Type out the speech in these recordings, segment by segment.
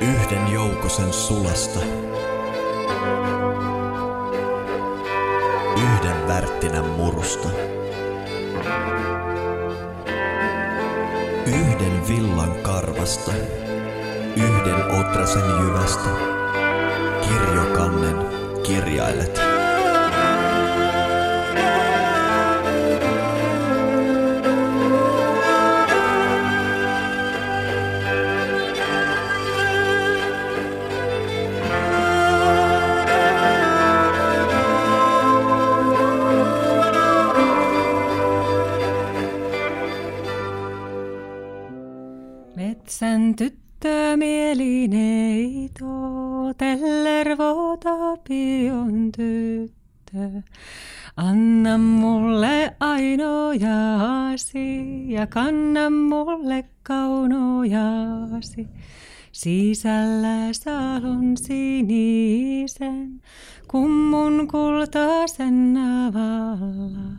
Yhden joukosen sulasta. Yhden värttinän murusta. Yhden villan karvasta. Yhden otrasen jyvästä. Kirjokannen kirjailet. Tyttö. Anna mulle ainojaasi ja kanna mulle kaunojaasi. Sisällä salon sinisen, kummun kultaisen navalla.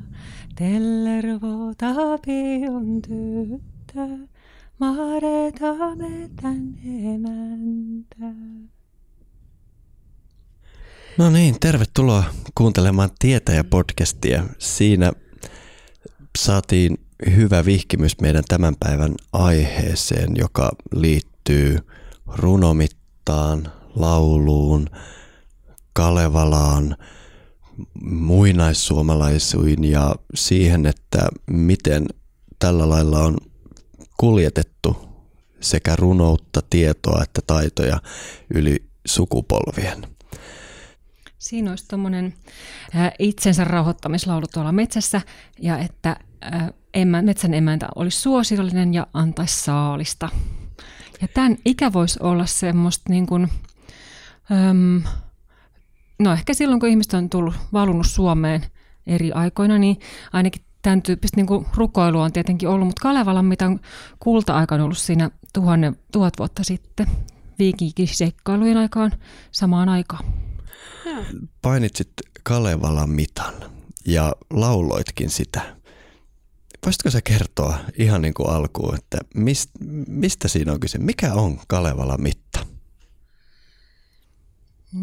Tellervota pion tyttö. Mareta metän emäntä. No niin, tervetuloa kuuntelemaan Tietäjä-podcastia. Siinä saatiin hyvä vihkimys meidän tämän päivän aiheeseen, joka liittyy runomittaan, lauluun, Kalevalaan, muinaissuomalaisuin ja siihen, että miten tällä lailla on kuljetettu sekä runoutta, tietoa että taitoja yli sukupolvien. Siinä olisi tuommoinen itsensä rauhoittamislaulu tuolla metsässä ja että emä, metsän emäntä olisi suosillinen ja antaisi saalista. Ja tämän ikä voisi olla semmoista niin kuin, äm, no ehkä silloin kun ihmiset on tullut valunut Suomeen eri aikoina, niin ainakin tämän tyyppistä niin kuin rukoilua on tietenkin ollut, mutta Kalevalan mitan kulta-aika on ollut siinä tuhannen, tuhat vuotta sitten viikinkiseikkailujen aikaan samaan aikaan. Painitsit Kalevalan mitan ja lauloitkin sitä. Voisitko sä kertoa ihan niin kuin alkuun, että mist, mistä siinä on kyse? Mikä on Kalevalan mitta?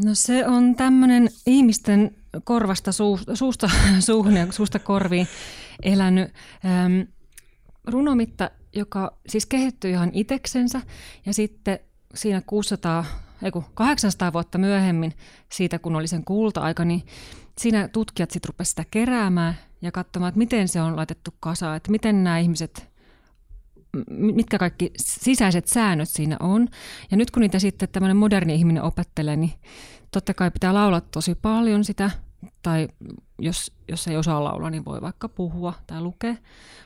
No se on tämmöinen ihmisten korvasta suu, suusta suuhun ja suusta korviin elänyt ähm, runomitta, joka siis kehittyi ihan iteksensä ja sitten siinä 600, ei 800 vuotta myöhemmin siitä, kun oli sen kulta-aika, niin siinä tutkijat sitten rupesivat sitä keräämään ja katsomaan, että miten se on laitettu kasaan, että miten nämä ihmiset mitkä kaikki sisäiset säännöt siinä on. Ja nyt kun niitä sitten tämmöinen moderni ihminen opettelee, niin totta kai pitää laulaa tosi paljon sitä, tai jos, jos ei osaa laulaa, niin voi vaikka puhua tai lukea,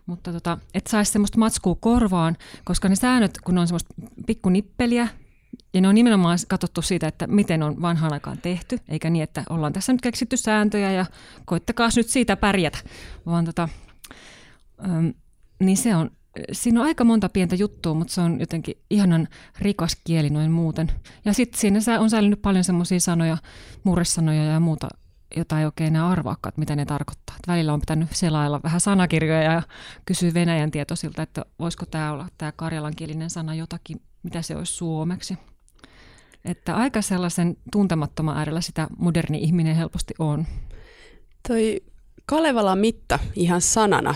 mutta tota, et saisi semmoista matskua korvaan, koska ne säännöt, kun ne on semmoista pikkunippeliä, ja ne on nimenomaan katsottu siitä, että miten on vanhaan aikaan tehty, eikä niin, että ollaan tässä nyt keksitty sääntöjä ja koittakaa nyt siitä pärjätä, vaan tota, äm, niin se on siinä on aika monta pientä juttua, mutta se on jotenkin ihanan rikas kieli noin muuten. Ja sitten siinä on säilynyt paljon semmoisia sanoja, murresanoja ja muuta, jota ei oikein enää arvaakaan, että mitä ne tarkoittaa. Et välillä on pitänyt selailla vähän sanakirjoja ja kysyä Venäjän tietoisilta, että voisiko tämä olla tämä karjalankielinen sana jotakin, mitä se olisi suomeksi. Että aika sellaisen tuntemattoman äärellä sitä moderni ihminen helposti on. Toi Kalevala mitta ihan sanana,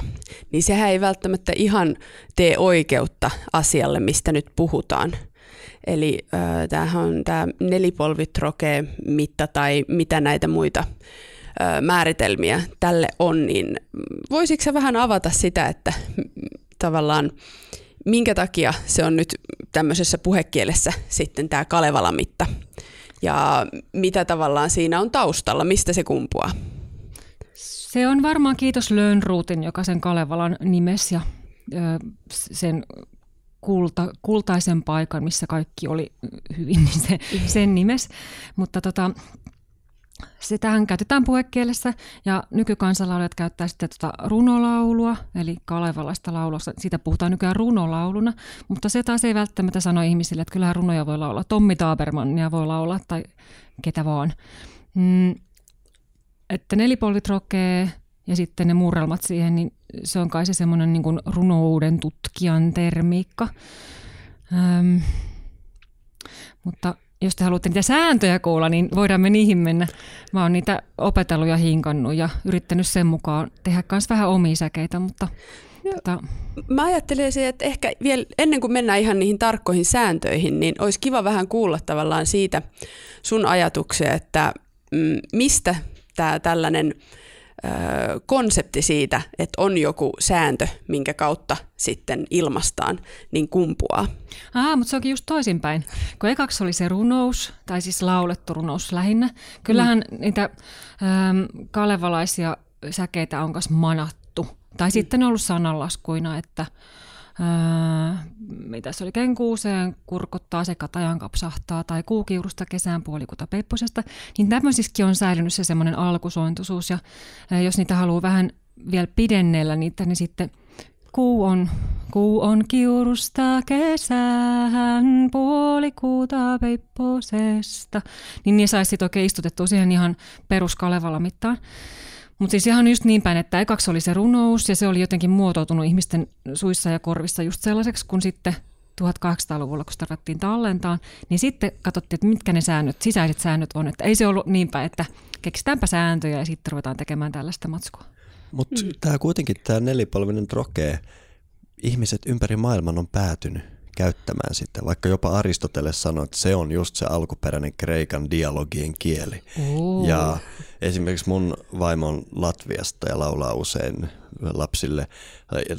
niin sehän ei välttämättä ihan tee oikeutta asialle, mistä nyt puhutaan. Eli äh, tämähän on tämä nelipolvitroke mitta tai mitä näitä muita määritelmiä tälle on, niin voisitko vähän avata sitä, että tavallaan minkä takia se on nyt tämmöisessä puhekielessä sitten tämä Kalevala mitta ja mitä tavallaan siinä on taustalla, mistä se kumpuaa? Se on varmaan kiitos Lönnruutin, joka sen Kalevalan nimes ja ö, sen kulta, kultaisen paikan, missä kaikki oli hyvin, niin se, sen nimes. Mutta tota, Sitähän käytetään puhekielessä ja nykykansalaulijat käyttää sitten tota runolaulua, eli kalevalaista laulua. Siitä puhutaan nykyään runolauluna, mutta se taas ei välttämättä sano ihmisille, että kyllähän runoja voi laulaa. Tommi Tabermannia voi laulaa tai ketä vaan. Mm, että nelipolvit rokee ja sitten ne murrelmat siihen, niin se on kai se semmoinen niin kuin runouden tutkijan termiikka. Öm, Mutta jos te haluatte niitä sääntöjä kuulla, niin voidaan me niihin mennä. Mä oon niitä opetellut ja hinkannut ja yrittänyt sen mukaan tehdä myös vähän omia säkeitä, mutta tota... Mä ajattelisin, että ehkä vielä ennen kuin mennään ihan niihin tarkkoihin sääntöihin, niin olisi kiva vähän kuulla tavallaan siitä sun ajatuksia, että mm, mistä tämä tällainen konsepti siitä, että on joku sääntö, minkä kautta sitten ilmastaan, niin kumpuaa. Ah, mutta se onkin just toisinpäin. Kun ekaksi oli se runous, tai siis laulettu runous lähinnä. Kyllähän mm. niitä ähm, kalevalaisia säkeitä on myös manattu. Tai mm. sitten on ollut sananlaskuina, että Öö, mitä se oli, kenkuuseen kurkottaa se katajan kapsahtaa tai kuukiurusta kesään puolikuta pepposesta, niin tämmöisissäkin on säilynyt se semmoinen alkusointuisuus ja öö, jos niitä haluaa vähän vielä pidennellä niitä, niin sitten kuu on, kuu on kiurusta kesään puolikuuta pepposesta, niin ne saisi sitten oikein istutettua siihen ihan peruskalevala mittaan. Mutta siis ihan just niin päin, että ekaksi oli se runous ja se oli jotenkin muotoutunut ihmisten suissa ja korvissa just sellaiseksi, kun sitten 1800-luvulla, kun sitä ruvettiin tallentaan, niin sitten katsottiin, että mitkä ne säännöt, sisäiset säännöt on. Että ei se ollut niin päin, että keksitäänpä sääntöjä ja sitten ruvetaan tekemään tällaista matskua. Mutta mm. tämä kuitenkin, tämä nelipalvinen trokee, ihmiset ympäri maailman on päätynyt käyttämään sitä. Vaikka jopa Aristoteles sanoi, että se on just se alkuperäinen kreikan dialogien kieli. Ooh. Ja esimerkiksi mun vaimo on Latviasta ja laulaa usein lapsille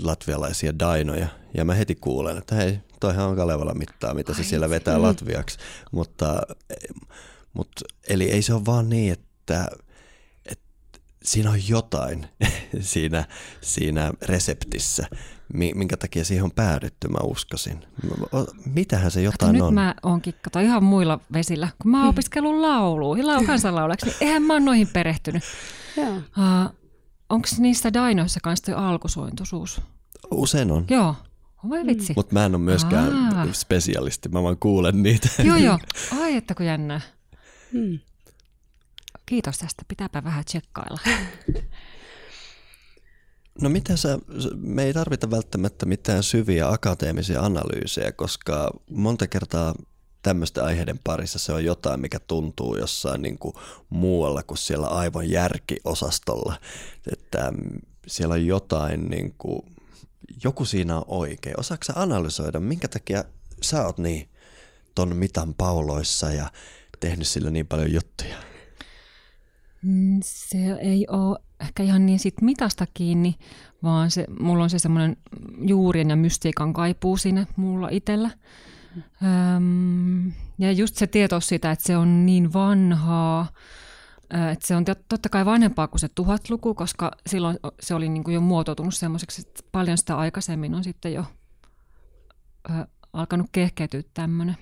latvialaisia dainoja. Ja mä heti kuulen, että hei, toihan on Kalevala mittaa, mitä se Ai, siellä vetää mm. latviaksi. Mutta, mutta, eli ei se ole vaan niin, että, että siinä on jotain siinä, siinä reseptissä, minkä takia siihen on päädytty, mä uskoisin. Mitähän se jotain kato, on? Nyt mä oonkin kato, ihan muilla vesillä. Kun mä oon hmm. opiskellut lauluun, lau kansanlaulajaksi, niin eihän mä oon noihin perehtynyt. Uh, Onko niissä dainoissa kanssa tuo alkusointuisuus? Usein on. Joo. Voi hmm. vitsi. Mutta mä en ole myöskään Aa. spesialisti, mä vaan kuulen niitä. Joo, joo. Ai, että kun jännää. Hmm. Kiitos tästä, pitääpä vähän tsekkailla. No mitä sä, me ei tarvita välttämättä mitään syviä akateemisia analyysejä, koska monta kertaa tämmöistä aiheiden parissa se on jotain, mikä tuntuu jossain niin kuin muualla kuin siellä aivon järkiosastolla. Että siellä on jotain, niin kuin, joku siinä on oikein. Osaatko analysoida, minkä takia sä oot niin ton mitan pauloissa ja tehnyt sillä niin paljon juttuja? Mm, se ei ole ehkä ihan niin sit mitasta kiinni, vaan se, mulla on se semmoinen juurien ja mystiikan kaipuu siinä mulla itsellä. Öm, ja just se tieto siitä, että se on niin vanhaa, että se on totta kai vanhempaa kuin se tuhatluku, koska silloin se oli niin kuin jo muotoutunut semmoiseksi, että paljon sitä aikaisemmin on sitten jo ö, alkanut kehkeytyä tämmöinen.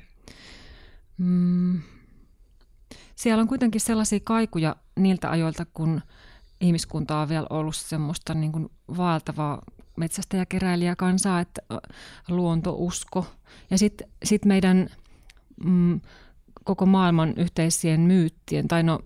Mm. Siellä on kuitenkin sellaisia kaikuja niiltä ajoilta, kun ihmiskunta on vielä ollut semmoista niin kuin vaeltavaa metsästäjäkeräilijäkansaa, että luontousko. Ja sitten sit meidän mm, koko maailman yhteisien myyttien, tai no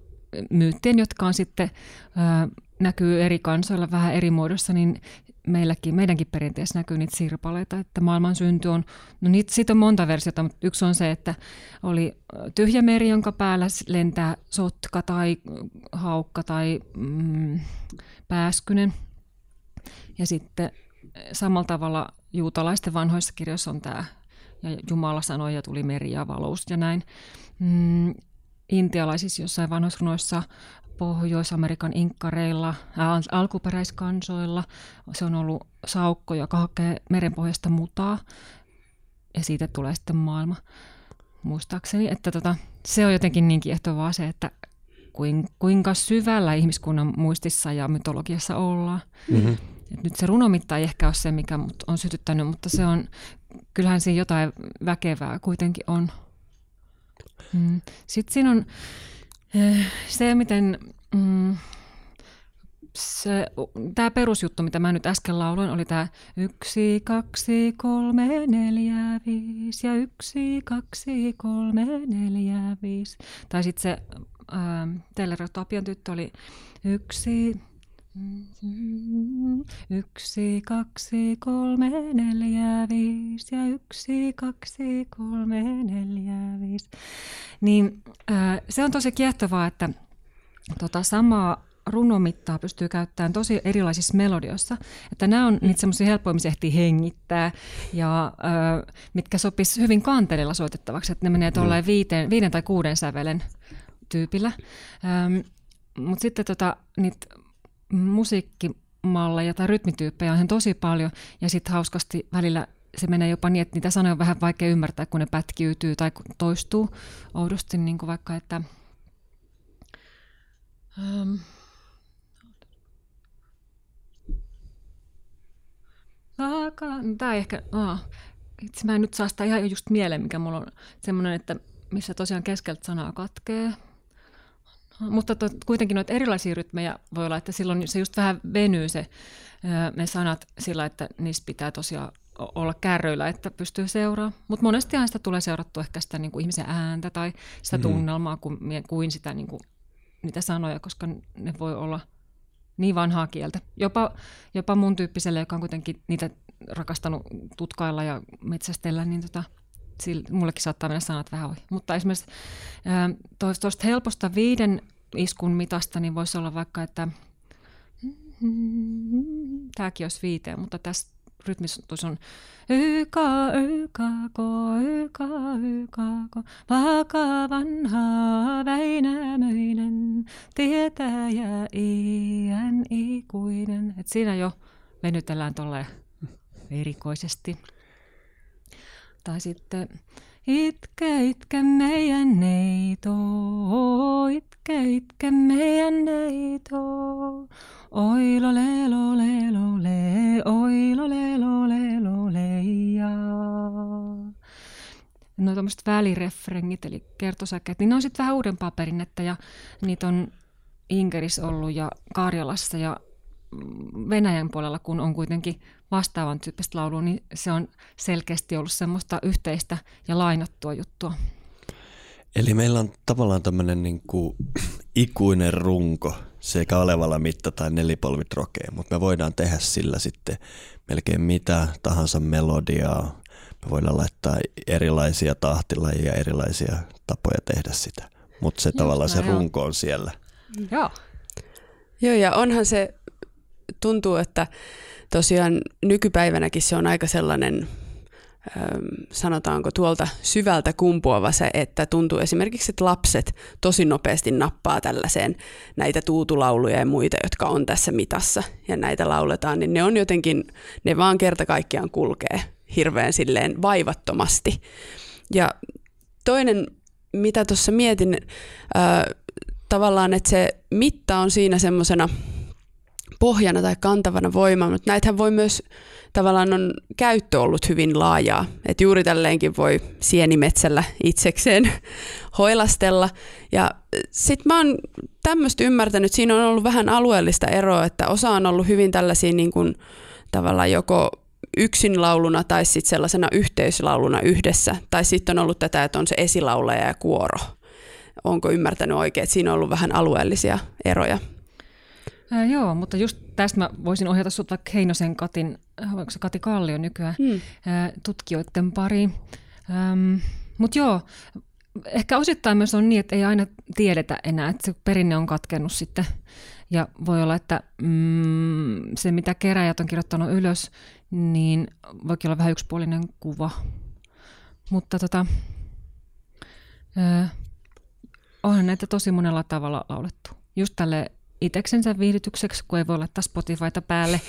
myyttien, jotka on sitten ö, näkyy eri kansoilla vähän eri muodossa, niin meilläkin, meidänkin perinteessä näkyy niitä sirpaleita, että maailman synty on, no niitä, siitä on monta versiota, mutta yksi on se, että oli tyhjä meri, jonka päällä lentää sotka tai haukka tai mm, pääskynen. Ja sitten samalla tavalla juutalaisten vanhoissa kirjoissa on tämä, ja Jumala sanoi ja tuli meri ja valous ja näin. Mm, intialaisissa jossain vanhoissa runoissa Pohjois-Amerikan inkkareilla, ää, alkuperäiskansoilla. Se on ollut saukko, joka hakee merenpohjasta mutaa ja siitä tulee sitten maailma. Muistaakseni, että tota, se on jotenkin niin kiehtovaa se, että kuinka syvällä ihmiskunnan muistissa ja mytologiassa ollaan. Mm-hmm. Et nyt se runomitta ei ehkä ole se, mikä mut on sytyttänyt, mutta se on, kyllähän siinä jotain väkevää kuitenkin on. Mm. Sitten siinä on se, miten mm, se, tämä perusjuttu, mitä mä nyt äsken lauloin, oli tämä yksi, kaksi, kolme, neljä, viisi ja yksi, kaksi, kolme, neljä, viisi. Tai sitten se ähm, Taylor Tapion tyttö oli yksi, Yksi, kaksi, kolme, neljä, viisi ja yksi, kaksi, kolme, neljä, viisi. Niin äh, se on tosi kiehtovaa, että tota samaa runomittaa pystyy käyttämään tosi erilaisissa melodioissa. Että nämä on niitä semmoisia helppoja, missä ehtii hengittää ja äh, mitkä sopis hyvin kantelilla soitettavaksi, että ne menee tuollain viiden, viiden tai kuuden sävelen tyypillä. Ähm, Mutta sitten tota, niitä musiikkimalleja tai rytmityyppejä on tosi paljon ja sitten hauskasti välillä se menee jopa niin, että niitä sanoja on vähän vaikea ymmärtää, kun ne pätkiytyy tai toistuu oudosti, niin kuin vaikka, että um, Tämä ei ehkä, oh, itse mä en nyt saa sitä ihan just mieleen, mikä mulla on semmoinen, että missä tosiaan keskeltä sanaa katkee, mutta to, kuitenkin noita erilaisia rytmejä voi olla, että silloin se just vähän venyy se, ne sanat sillä, että niissä pitää tosiaan olla kärryillä, että pystyy seuraamaan. Mutta monesti sitä tulee seurattua ehkä sitä niin kuin ihmisen ääntä tai sitä mm. tunnelmaa kuin, kuin sitä, niin kuin, niitä sanoja, koska ne voi olla niin vanhaa kieltä. Jopa, jopa mun tyyppiselle, joka on kuitenkin niitä rakastanut tutkailla ja metsästellä, niin tota, sillä, mullekin saattaa mennä sanat vähän ohi. Mutta esimerkiksi tuosta helposta viiden iskun mitasta, niin voisi olla vaikka, että tämäkin olisi viiteen, mutta tässä rytmistus on yka, yka, ko, yka, yka, ko, vaka vanha Väinämöinen, tietäjä iän ikuinen. Et siinä jo venytellään tolleen erikoisesti. Tai sitten itke, itke meidän neito, itke, itke meidän neito. Oi lo le lo le lo le, oi lo le lo ja. No tuommoiset välirefrengit, eli kertosäkeet, niin ne on sitten vähän uudempaa perinnettä ja niitä on Inkeris ollut ja Karjalassa ja Venäjän puolella, kun on kuitenkin vastaavan tyyppistä laulua, niin se on selkeästi ollut semmoista yhteistä ja lainattua juttua. Eli meillä on tavallaan tämmöinen niin kuin ikuinen runko, se Kalevala mitta tai nelipolvitrokee, mutta me voidaan tehdä sillä sitten melkein mitä tahansa melodiaa. Me voidaan laittaa erilaisia tahtilajia, erilaisia tapoja tehdä sitä, mutta se Just tavallaan se runko on siellä. Joo. Joo, ja onhan se tuntuu, että tosiaan nykypäivänäkin se on aika sellainen, sanotaanko tuolta syvältä kumpuava se, että tuntuu esimerkiksi, että lapset tosi nopeasti nappaa tällaiseen näitä tuutulauluja ja muita, jotka on tässä mitassa ja näitä lauletaan, niin ne on jotenkin, ne vaan kerta kaikkiaan kulkee hirveän silleen vaivattomasti. Ja toinen, mitä tuossa mietin, äh, tavallaan, että se mitta on siinä semmoisena pohjana tai kantavana voimana, mutta näitähän voi myös tavallaan on käyttö ollut hyvin laajaa. Että juuri tälleenkin voi sienimetsällä itsekseen hoilastella. Ja sitten mä oon tämmöistä ymmärtänyt, siinä on ollut vähän alueellista eroa, että osa on ollut hyvin tällaisia niin kuin, tavallaan joko yksin lauluna tai sitten sellaisena yhteislauluna yhdessä. Tai sitten on ollut tätä, että on se esilaulaja ja kuoro. Onko ymmärtänyt oikein, että siinä on ollut vähän alueellisia eroja? Ää, joo, mutta just tästä mä voisin ohjata sinut vaikka Heinosen Katin, onko se Kati Kallio nykyään, hmm. ää, tutkijoiden pariin. mutta joo, ehkä osittain myös on niin, että ei aina tiedetä enää, että se perinne on katkennut sitten. Ja voi olla, että mm, se mitä keräjät on kirjoittanut ylös, niin voikin olla vähän yksipuolinen kuva. Mutta tota, ää, onhan näitä tosi monella tavalla laulettu. Just tälle iteksensä viihdytykseksi, kun ei voi laittaa Spotifyta päälle.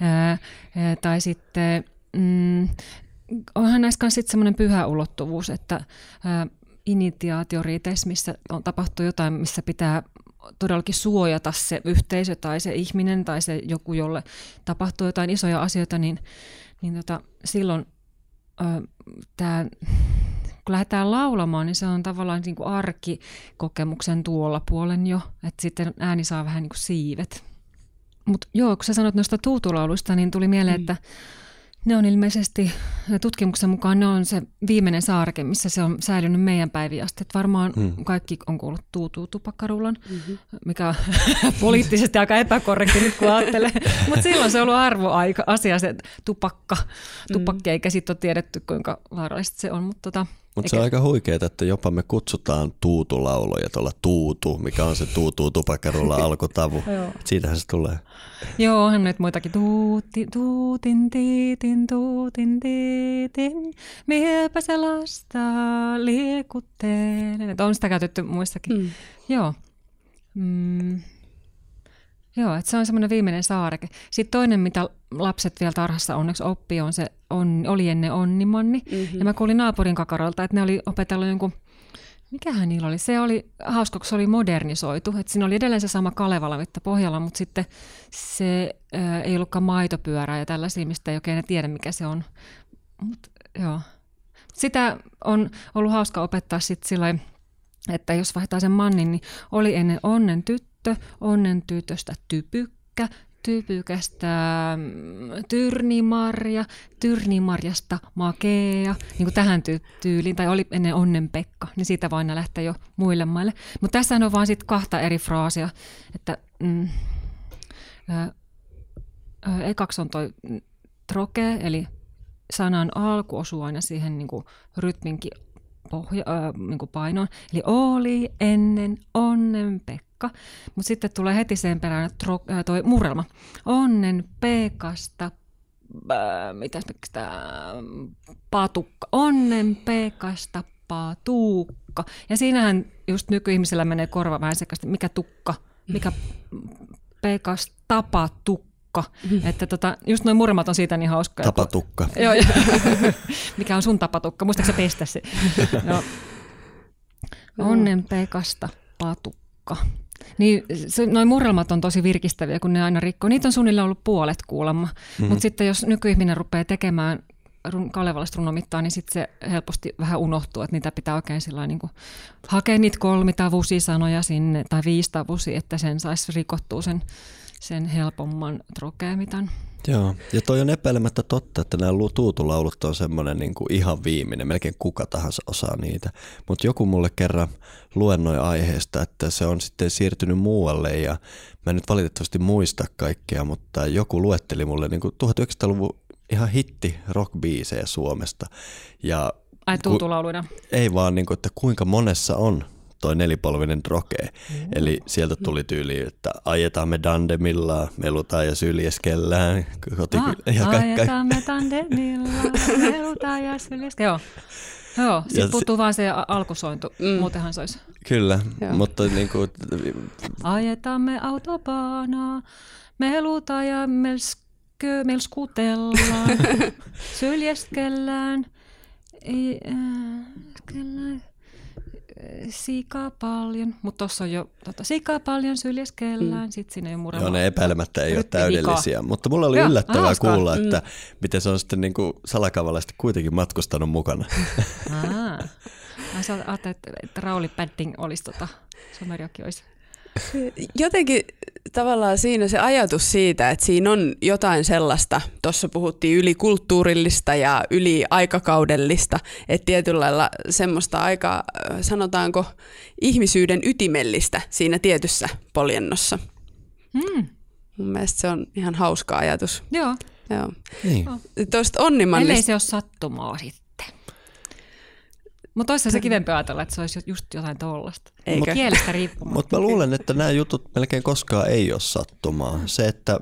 Ää, ää, tai sitten mm, onhan näissä sitten semmoinen pyhä ulottuvuus, että ää, initiaatioriiteissä, missä on tapahtuu jotain, missä pitää todellakin suojata se yhteisö tai se ihminen tai se joku, jolle tapahtuu jotain isoja asioita, niin, niin tota, silloin tämä kun lähdetään laulamaan, niin se on tavallaan niin kuin arkikokemuksen tuolla puolen jo, että sitten ääni saa vähän niin kuin siivet. Mutta joo, kun sä sanoit noista tuutulauluista, niin tuli mieleen, mm. että Ne on ilmeisesti tutkimuksen mukaan ne on se viimeinen saareke, missä se on säilynyt meidän päiviin asti. Et varmaan mm. kaikki on kuullut tuutuu tupakkarullan, mm-hmm. mikä on poliittisesti aika epäkorrekti nyt kun ajattelee. Mutta silloin se on ollut arvoaika asia se tupakka, tupakki, mm. eikä sitten ole tiedetty kuinka vaarallista se on. Mutta tota, mutta se on aika huikeaa, että jopa me kutsutaan tuutulauloja tuolla tuutu, mikä on se tuutu tupakkarulla alkutavu. Siitähän se tulee. Joo, onhan nyt muitakin. Tuuti, tuutin, tiitin, tuutin, tiitin, miepä se lasta liekuttelen. On sitä käytetty muissakin. Mm. Joo. Mm. Joo, että se on semmoinen viimeinen saareke. Sitten toinen, mitä lapset vielä tarhassa onneksi oppii, on se, on, oli ennen onnimanni. Mm-hmm. Ja mä kuulin naapurin kakarolta, että ne oli opetellut jonkun, mikähän niillä oli? Se oli hauska, kun se oli modernisoitu. Että siinä oli edelleen se sama Kalevala, mitä pohjalla, mutta sitten se ää, ei ollutkaan maitopyörää ja tällaisia, mistä ei oikein tiedä, mikä se on. Mut, joo. Sitä on ollut hauska opettaa sitten sillä että jos vaihtaa sen mannin, niin oli ennen onnen tyttö, onnen tytöstä typykkä, typykästä mm, tyrnimarja, tyrnimarjasta makea, niin kuin tähän ty- tyyliin, tai oli ennen onnen Pekka, niin siitä voi aina lähteä jo muille maille. Mutta tässä on vaan sit kahta eri fraasia, että mm, ä, ä, ekaksi on toi troke, eli sanan alku osuu aina siihen niin kuin rytminkin pohja, äh, niin painoon. Eli oli ennen onnen Pekka. Mutta sitten tulee heti sen perään tro, äh, toi murrelma. Onnen Pekasta äh, mitäs tämä patukka. Onnen Pekasta patukka. Ja siinähän just nykyihmisellä menee korva vähän sekaisin, mikä tukka, mikä Pekasta patukka tukka. Mm. Että tota, just noin murmat on siitä niin hauskoja. Tapatukka. Kun, joo, mikä on sun tapatukka? Muistatko sä pestä se? no. Onnen pekasta patukka. Niin noin murrelmat on tosi virkistäviä, kun ne aina rikkoo. Niitä on suunnilleen ollut puolet kuulemma. Mm-hmm. Mutta sitten jos nykyihminen rupeaa tekemään Kalevalasta runomittaa, niin sitten se helposti vähän unohtuu, että niitä pitää oikein sillä niin hakea niitä kolmitavusisanoja sinne tai viistavusi, että sen saisi rikottua sen sen helpomman trokeemitan. Joo, ja toi on epäilemättä totta, että nämä tuutulaulut on semmoinen niin kuin ihan viimeinen, melkein kuka tahansa osaa niitä. Mutta joku mulle kerran luennoi aiheesta, että se on sitten siirtynyt muualle ja mä en nyt valitettavasti muista kaikkea, mutta joku luetteli mulle niin kuin 1900-luvun ihan hitti rockbiisejä Suomesta. Ja Ai tuutulauluina? Ei vaan, niin kuin, että kuinka monessa on toi nelipolvinen droge. Mm. Eli sieltä tuli tyyli, että ajetaan me dandemilla, melutaan ja syljeskellään. Koti, ah, ja ka- ajetaan me dandemilla, melutaan ja syljeskellään. Joo. Joo, sitten puuttuu vaan se alkusointu, mm. muutenhan se olisi. Kyllä, Joo. mutta niin kuin... Ajetaan me autobaanaa, melutaan ja melskö, melskutellaan, syljeskellään, ei, äh, sika paljon, mutta tuossa on jo tota, sika paljon syljeskellään, mm. sitten siinä ei ole Joo, ne epäilemättä ei ole täydellisiä, mutta mulla oli Joo, yllättävää hauska. kuulla, että mm. miten se on sitten niin kuin salakavalasti kuitenkin matkustanut mukana. Aa. Mä ajattelin, että Rauli Padding olisi tota, Somerjoki olisi Jotenkin tavallaan siinä se ajatus siitä, että siinä on jotain sellaista, tuossa puhuttiin ylikulttuurillista ja yli aikakaudellista, että tietyllä lailla semmoista aika, sanotaanko, ihmisyyden ytimellistä siinä tietyssä poljennossa. Mm. Mun mielestä se on ihan hauska ajatus. Joo. Joo. Niin. Tuosta onnimallista... Ellei se ole sattumaa sitten. Mutta olisi se kivempi ajatella, että se olisi just jotain tollasta. Eikö? Kielestä riippumatta. Mutta mä luulen, että nämä jutut melkein koskaan ei ole sattumaa. Se, että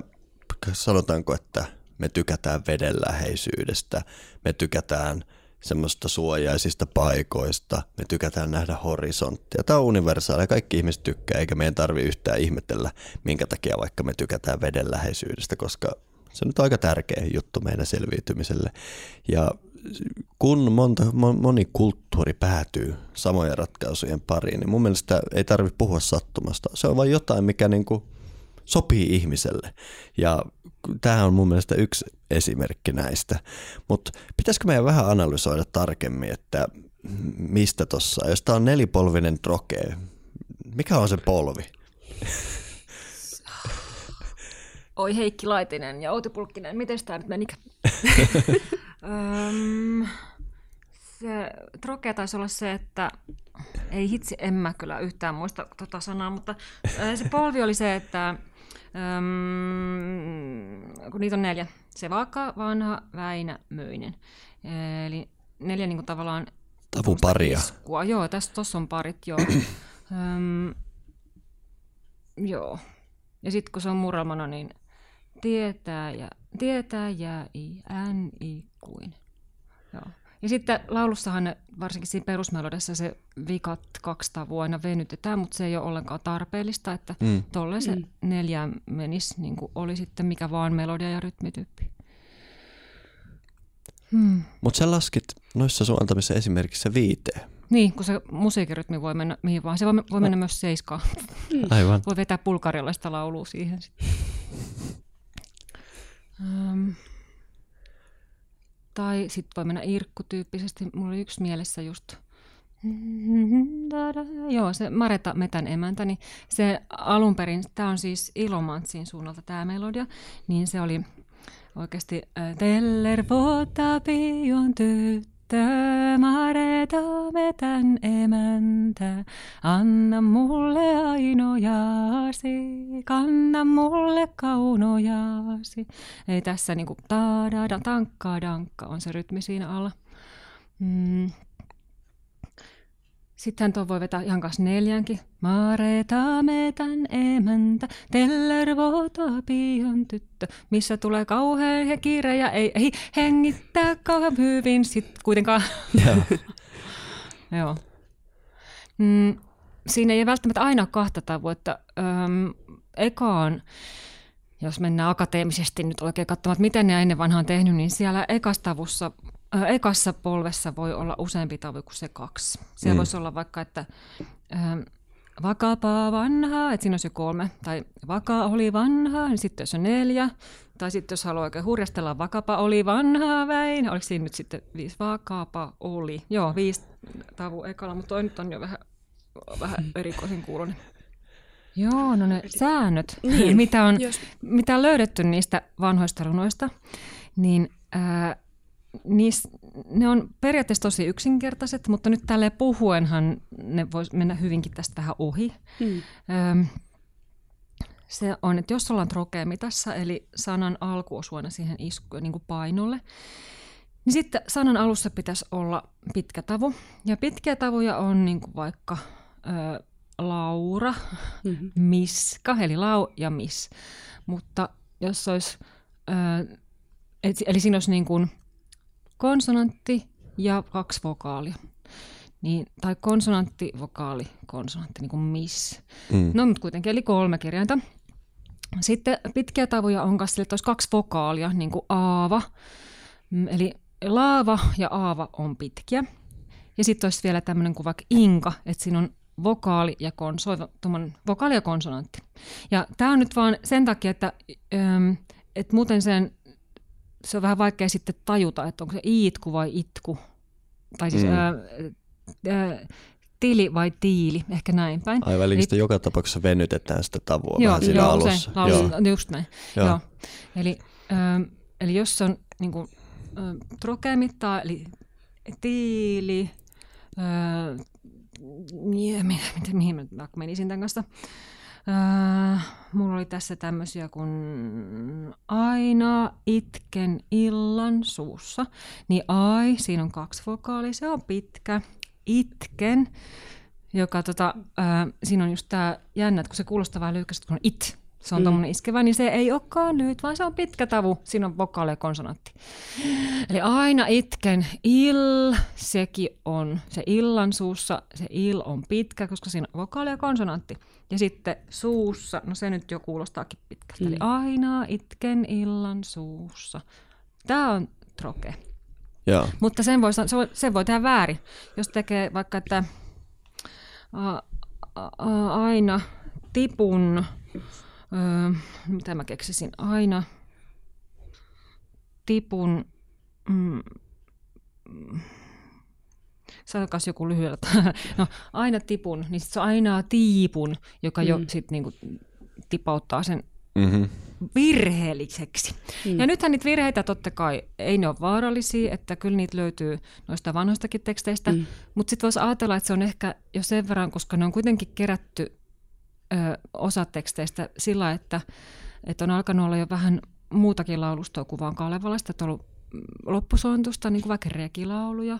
sanotaanko, että me tykätään veden läheisyydestä, me tykätään semmoista suojaisista paikoista, me tykätään nähdä horisonttia. Tämä on universaali, kaikki ihmiset tykkää, eikä meidän tarvi yhtään ihmetellä, minkä takia vaikka me tykätään veden läheisyydestä, koska se on nyt aika tärkeä juttu meidän selviytymiselle. Ja kun monta, moni kulttuuri päätyy samojen ratkaisujen pariin, niin mun mielestä ei tarvitse puhua sattumasta. Se on vain jotain, mikä niin kuin sopii ihmiselle. Ja tämä on mun mielestä yksi esimerkki näistä. Mutta pitäisikö meidän vähän analysoida tarkemmin, että mistä tuossa, jos tämä on nelipolvinen troke, mikä on se polvi? Oi Heikki Laitinen ja Outi Pulkkinen, miten tämä nyt menikään? Öm, se trokea taisi olla se, että ei hitsi, en mä kyllä yhtään muista tota sanaa, mutta se polvi oli se, että öm, kun niitä on neljä, se Vaka, Vanha, Väinä, Myinen. Eli neljä niin kuin tavallaan... Tavun paria. Iskua. Joo, tässä tuossa on parit, joo. öm, joo. Ja sitten kun se on murelmana, niin tietää ja tietää ja i, än, i, kuin. Joo. Ja sitten laulussahan varsinkin siinä perusmelodessa se vikat kaksi tavua aina venytetään, mutta se ei ole ollenkaan tarpeellista, että mm. tolleen se mm. neljä menisi, niin kuin oli sitten mikä vaan melodia ja rytmityyppi. Hmm. Mutta sä laskit noissa sun antamissa esimerkissä viiteen. Niin, kun se musiikkirytmi voi mennä mihin vaan. Se voi, voi mennä myös seiskaan. Mm. Aivan. Voi vetää pulkarilaista laulua siihen. um, tai sitten voi mennä irkkutyyppisesti. Mulla oli yksi mielessä just Joo, se Mareta Metän emäntä, niin se alun perin, tämä on siis Ilomantsin suunnalta tämä melodia, niin se oli oikeasti Teller on tyttö, Mareta Metän emäntä, anna mulle ainojaasi, kanna mulle kaunojaasi. Ei tässä niinku taada, tankka, dankka on se rytmi siinä alla. Mm. Sitten tuo voi vetää ihan kanssa neljänkin. Mareta metän emäntä, teller pion tyttö, missä tulee kauhean kiire ja ei, ei hengittää kauhean hyvin sit kuitenkaan. Joo. Mm, siinä ei välttämättä aina kahta tavoitetta. Öm, ekaan, jos mennään akateemisesti nyt oikein katsomaan, että miten ne ennen vanhaan tehnyt, niin siellä ekastavussa ekassa polvessa voi olla useampi tavu kuin se kaksi. Siellä mm. voisi olla vaikka, että vakapaa vanhaa, että siinä olisi jo kolme, tai vaka oli vanhaa, niin sitten jos on neljä, tai sitten jos haluaa oikein hurjastella, vakapa oli vanhaa väin, oliko siinä nyt sitten viisi, vakapa oli, joo, viisi tavu ekalla, mutta toi nyt on jo vähän, vähän erikoisin kuulonen. Joo, no ne säännöt, niin, mitä, on, jos... mitä on löydetty niistä vanhoista runoista, niin ää, niis, ne on periaatteessa tosi yksinkertaiset, mutta nyt tälle puhuenhan ne voisi mennä hyvinkin tästä vähän ohi. Hmm. Öm, se on, että jos ollaan trokeemitassa, eli sanan alku osuu aina siihen isku, niin kuin painolle, niin sitten sanan alussa pitäisi olla pitkä tavu. Ja pitkiä tavuja on niin kuin vaikka ö, Laura, mm-hmm. Miska, eli lau ja mis. Mutta jos olisi, ö, et, eli siinä olisi niin kuin konsonantti ja kaksi vokaalia. Niin, tai konsonantti, vokaali, konsonantti, niin kuin miss. Mm. No, mutta kuitenkin, eli kolme kirjainta. Sitten pitkiä tavoja on kanssa, että olisi kaksi vokaalia, niin kuin aava. Mm, eli laava ja aava on pitkiä. Ja sitten olisi vielä tämmöinen kuin vaikka inka, että siinä on vokaali ja, konso, vokaali ja konsonantti. Ja tämä on nyt vaan sen takia, että, että muuten sen se on vähän vaikea sitten tajuta, että onko se iitku vai itku. Tai siis mm. ää, ää, tili vai tiili, ehkä näin päin. Aivan, eli sitä joka tapauksessa venytetään sitä tavua joo, vähän siinä joo, alussa. Se, laulu, joo. Just näin, joo. joo. Eli, ää, eli jos on niin kuin, ää, trokea mittaa, eli tiili, ää, mihin, mihin mä menisin tämän kanssa, Äh, mulla oli tässä tämmöisiä kuin aina itken illan suussa. Niin ai, siinä on kaksi vokaalia, se on pitkä. Itken, joka tota, äh, siinä on just tämä jännä, että kun se kuulostaa vähän lyhkäiseltä, kun on it, se on mm. tuommoinen iskevä, niin se ei olekaan lyhyt, vaan se on pitkä tavu. Siinä on vokaali ja konsonantti. Eli aina itken il, sekin on se illan suussa, se il on pitkä, koska siinä on vokaali ja konsonantti. Ja sitten suussa, no se nyt jo kuulostaakin pitkältä. Mm. Eli aina itken illan suussa. Tämä on troke. Joo. Mutta sen voi, sen voi tehdä väärin. Jos tekee vaikka, että a, a, a, aina tipun Öö, mitä mä keksisin? Aina tipun... Mm, sanokas joku lyhyellä. no, aina tipun, niin sit se on aina tiipun, joka mm. jo sit niinku tipauttaa sen Mm-hmm. virheelliseksi. Mm. Ja nythän niitä virheitä totta kai ei ne ole vaarallisia, että kyllä niitä löytyy noista vanhoistakin teksteistä, mm. mutta sitten voisi ajatella, että se on ehkä jo sen verran, koska ne on kuitenkin kerätty ö, osa teksteistä sillä, että, että on alkanut olla jo vähän muutakin laulustoa kuin vaan Kalevalasta, että on ollut loppusointusta, niin kuin vaikka rekilauluja,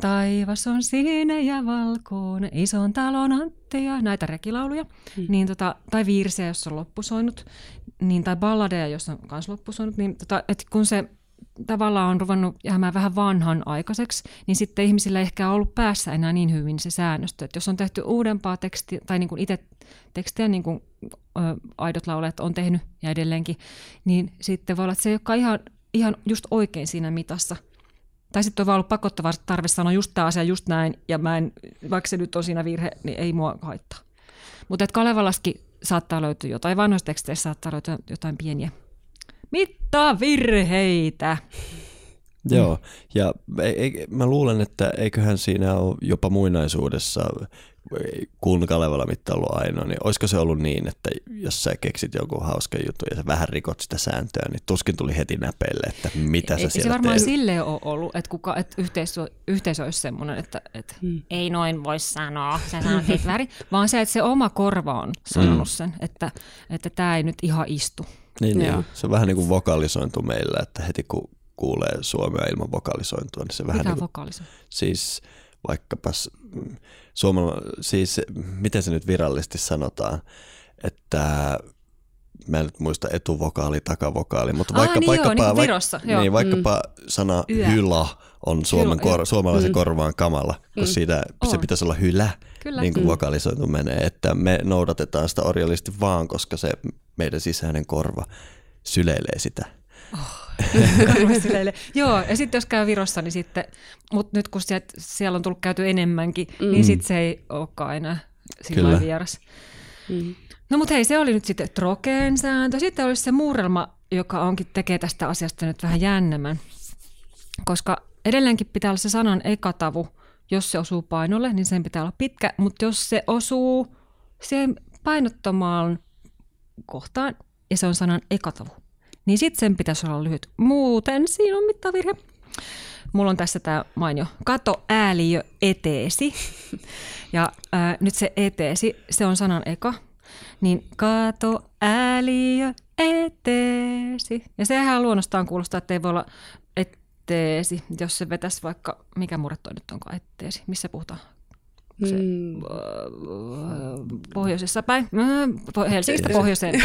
Taivas on sininen ja valkoinen, ison talon antteja, näitä rekilauluja, mm. niin tota, tai viirsejä, jos on loppusoinut, niin, tai balladeja, jos on myös loppusoinut, niin tota, et kun se tavallaan on ruvennut jäämään vähän vanhan aikaiseksi, niin sitten ihmisillä ei ehkä ollut päässä enää niin hyvin se säännöstö. Että jos on tehty uudempaa tekstiä, tai niin kuin itse tekstiä, niin kuin ö, aidot laulajat on tehnyt ja edelleenkin, niin sitten voi olla, että se ei olekaan ihan, ihan just oikein siinä mitassa – tai sitten on vaan ollut pakottava tarve sanoa just tämä asia just näin, ja mä en, vaikka se nyt on siinä virhe, niin ei mua haittaa. Mutta Kalevalaski saattaa löytyä jotain, vanhoissa teksteissä saattaa löytyä jotain pieniä mittavirheitä. Joo, ja mä luulen, että eiköhän siinä ole jopa muinaisuudessa kun Kalevala mitta ollut ainoa, niin olisiko se ollut niin, että jos sä keksit jonkun hauskan jutun ja sä vähän rikot sitä sääntöä, niin tuskin tuli heti näpeille, että mitä sä ei, siellä Se varmaan teet. silleen ole ollut, että, kuka, että yhteisö, yhteisö olisi semmoinen, että, että hmm. ei noin voi sanoa, sä sanot väärin, vaan se, että se oma korva on sanonut hmm. sen, että, että tämä ei nyt ihan istu. Niin, niin. se on vähän niin kuin vokalisointu meillä, että heti kun kuulee suomea ilman vokalisointua, niin se vähän Mikä niin kuin? Siis vaikkapa suomala, siis miten se nyt virallisesti sanotaan, että mä en nyt muista etuvokaali, takavokaali, mutta vaikka, niin vaikkapa, joo, niin Virossa, joo. Niin, vaikkapa mm. sana Yö. hyla on suomen kor, suomalaisen mm. korvaan kamala, kun mm. siitä on. se pitäisi olla hylä, Kyllä. niin kuin mm. vokalisointu menee, että me noudatetaan sitä orjallisesti vaan, koska se meidän sisäinen korva syleilee sitä. Oh. Joo, ja sitten jos käy Virossa, niin sitten, mutta nyt kun sieltä, siellä on tullut käyty enemmänkin, niin mm. niin sitten se ei olekaan enää sillä vieras. Mm. No mutta hei, se oli nyt sitten Trokeen sääntö. Sitten olisi se muurelma, joka onkin tekee tästä asiasta nyt vähän jännemmän. Koska edelleenkin pitää olla se sanan ekatavu, jos se osuu painolle, niin sen pitää olla pitkä, mutta jos se osuu siihen painottomaan kohtaan, ja se on sanan ekatavu, niin sitten sen pitäisi olla lyhyt. Muuten siinä on mittavirhe. Mulla on tässä tämä mainio. Kato ääliö eteesi. Ja ää, nyt se eteesi, se on sanan eka. Niin kato ääliö eteesi. Ja sehän luonnostaan kuulostaa, että ei voi olla eteesi, jos se vetäisi vaikka, mikä murre toi nyt onko eteesi, missä puhutaan? Se, mm. pohjoisessa päin. Helsingistä pohjoiseen.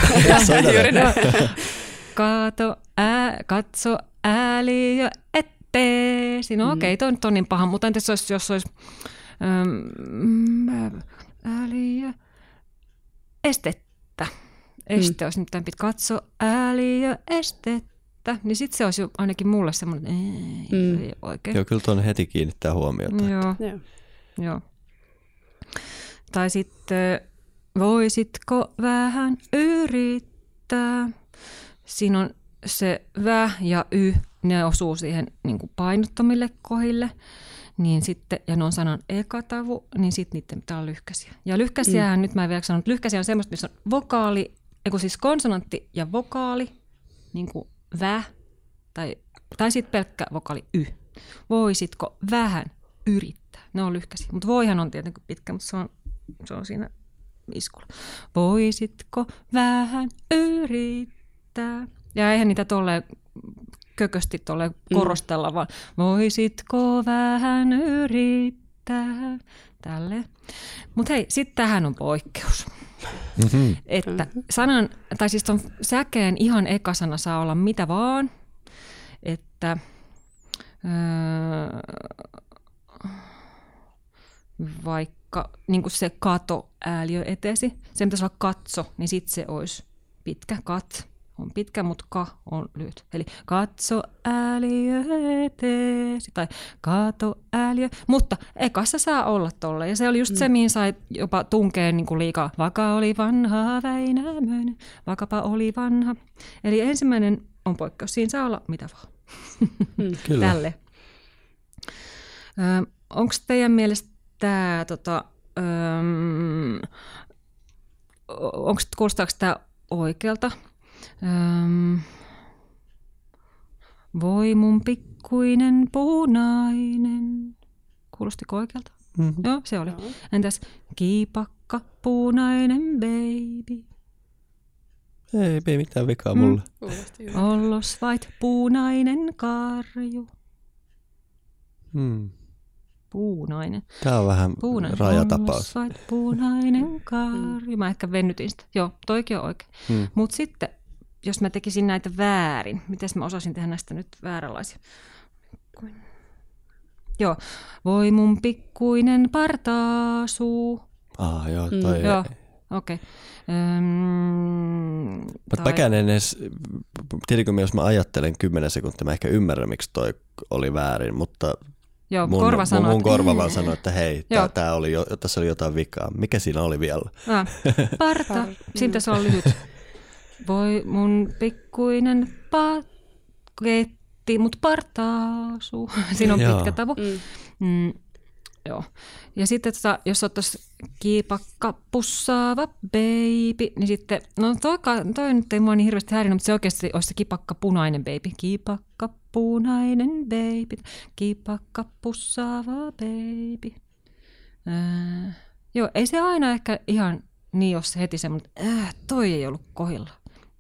Kato, ää, katso ääliö etteesi. No mm. okei, okay, toi nyt on niin paha, mutta entäs jos, jos olisi äm, ääliö estettä. Este mm. olisi nyt pitää katso ääliö estettä. Niin sitten se olisi ainakin mulle semmoinen, ei, mm. ei oikein. Joo, kyllä tuonne heti kiinnittää huomiota. Joo. Joo. Joo. Tai sitten, voisitko vähän yrittää? Siinä on se vä ja y, ne osuu siihen niin kuin painottomille kohille. Niin sitten, ja ne on sanan ekatavu, niin sitten niiden pitää olla lyhkäisiä. Ja lyhkäisiä, mm. nyt mä en vielä sanonut, lyhkäisiä on semmoista, missä on vokaali, eiku siis konsonantti ja vokaali, niin kuin vä, tai, tai sitten pelkkä vokaali y. Voisitko vähän yrittää? Ne on lyhkäisiä, mutta voihan on tietenkin pitkä, mutta se on, se on siinä iskulla. Voisitko vähän yrittää? Ja eihän niitä tolle kökösti tolle mm. korostella, mm. vaan voisitko vähän yrittää. Tälle. Mutta hei, sitten tähän on poikkeus. Mm-hmm. Että sanan, tai siis ton säkeen ihan ekasana saa olla mitä vaan. Että öö, vaikka niin se kato ääliö etesi, se pitäisi olla katso, niin sitten se olisi pitkä kat on pitkä, mutta ka on lyhyt. Eli katso ääliö eteesi tai kato ääliö. Mutta ekassa saa olla tolle. Ja se oli just mm. se, mihin sai jopa tunkeen niin kuin liikaa. Vaka oli vanha Väinämöinen, vakapa oli vanha. Eli ensimmäinen on poikkeus. Siinä saa olla mitä vaan. Mm, kyllä. Tälle. Onko teidän mielestä tämä, tota, onko kuulostaako tämä oikealta. Öm, voi mun pikkuinen punainen. Kuulostiko oikealta? Mm-hmm. Joo, se oli. Entäs kiipakka punainen baby? Ei, ei mitään vikaa mulle. Ollos vait punainen karju. Mm. Puunainen. Tämä on vähän Puunainen. rajatapaus. Ollos vait punainen karju. Mä ehkä vennytin sitä. Joo, toikin on oikein. Mm. Mutta sitten, jos mä tekisin näitä väärin, miten mä osasin tehdä näistä nyt vääränlaisia? Kuin- Joo, voi mun pikkuinen partaasuu. Ah, joo, toi Mm, Joo, okei. Okay. Öm, Mutta mäkään en edes, tiedätkö jos mä ajattelen 10 sekuntia, mä ehkä ymmärrän, miksi toi oli väärin, mutta joo, mun, korva mun, sanoo, mun että- korva vaan sanoi, että hei, tää, tää oli jo, tässä oli jotain vikaa. Mikä siinä oli vielä? Ah, parta. Siinä pitäisi olla lyhyt. Voi mun pikkuinen paketti, mut partaasu. Siinä on Joo. pitkä tavu. Mm. Mm, joo. Ja sitten tota, jos ottaisiin kiipakka pussaava baby, niin sitten, no toi, toi nyt ei mua niin hirveästi häirinyt, mutta se oikeasti olisi se kipakka punainen baby. Kipakka punainen baby, kipakka pussaava baby. Äh, joo, ei se aina ehkä ihan niin ole se heti semmoinen, että äh, toi ei ollut kohilla.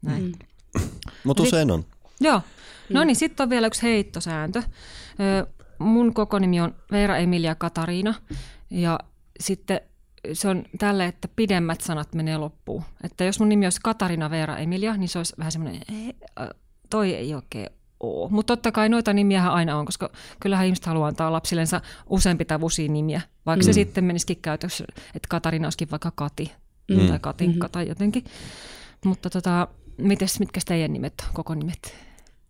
Näin. Mm. Mutta usein on. Joo. No niin, sitten on vielä yksi heittosääntö. Mun koko nimi on Veera Emilia Katariina ja sitten se on tälle, että pidemmät sanat menee loppuun. Että jos mun nimi olisi Katarina Veera Emilia, niin se olisi vähän semmoinen, "Ei, ö, toi ei oikein ole. Mutta totta kai noita nimiähän aina on, koska kyllähän ihmiset haluaa antaa lapsillensa useampi tai usein nimiä. Vaikka mm. se sitten menisikin käytössä, että Katarina olisikin vaikka Kati mm. tai Katinka mm-hmm. tai jotenkin. Mutta tota, mites, mitkä teidän nimet on, koko nimet?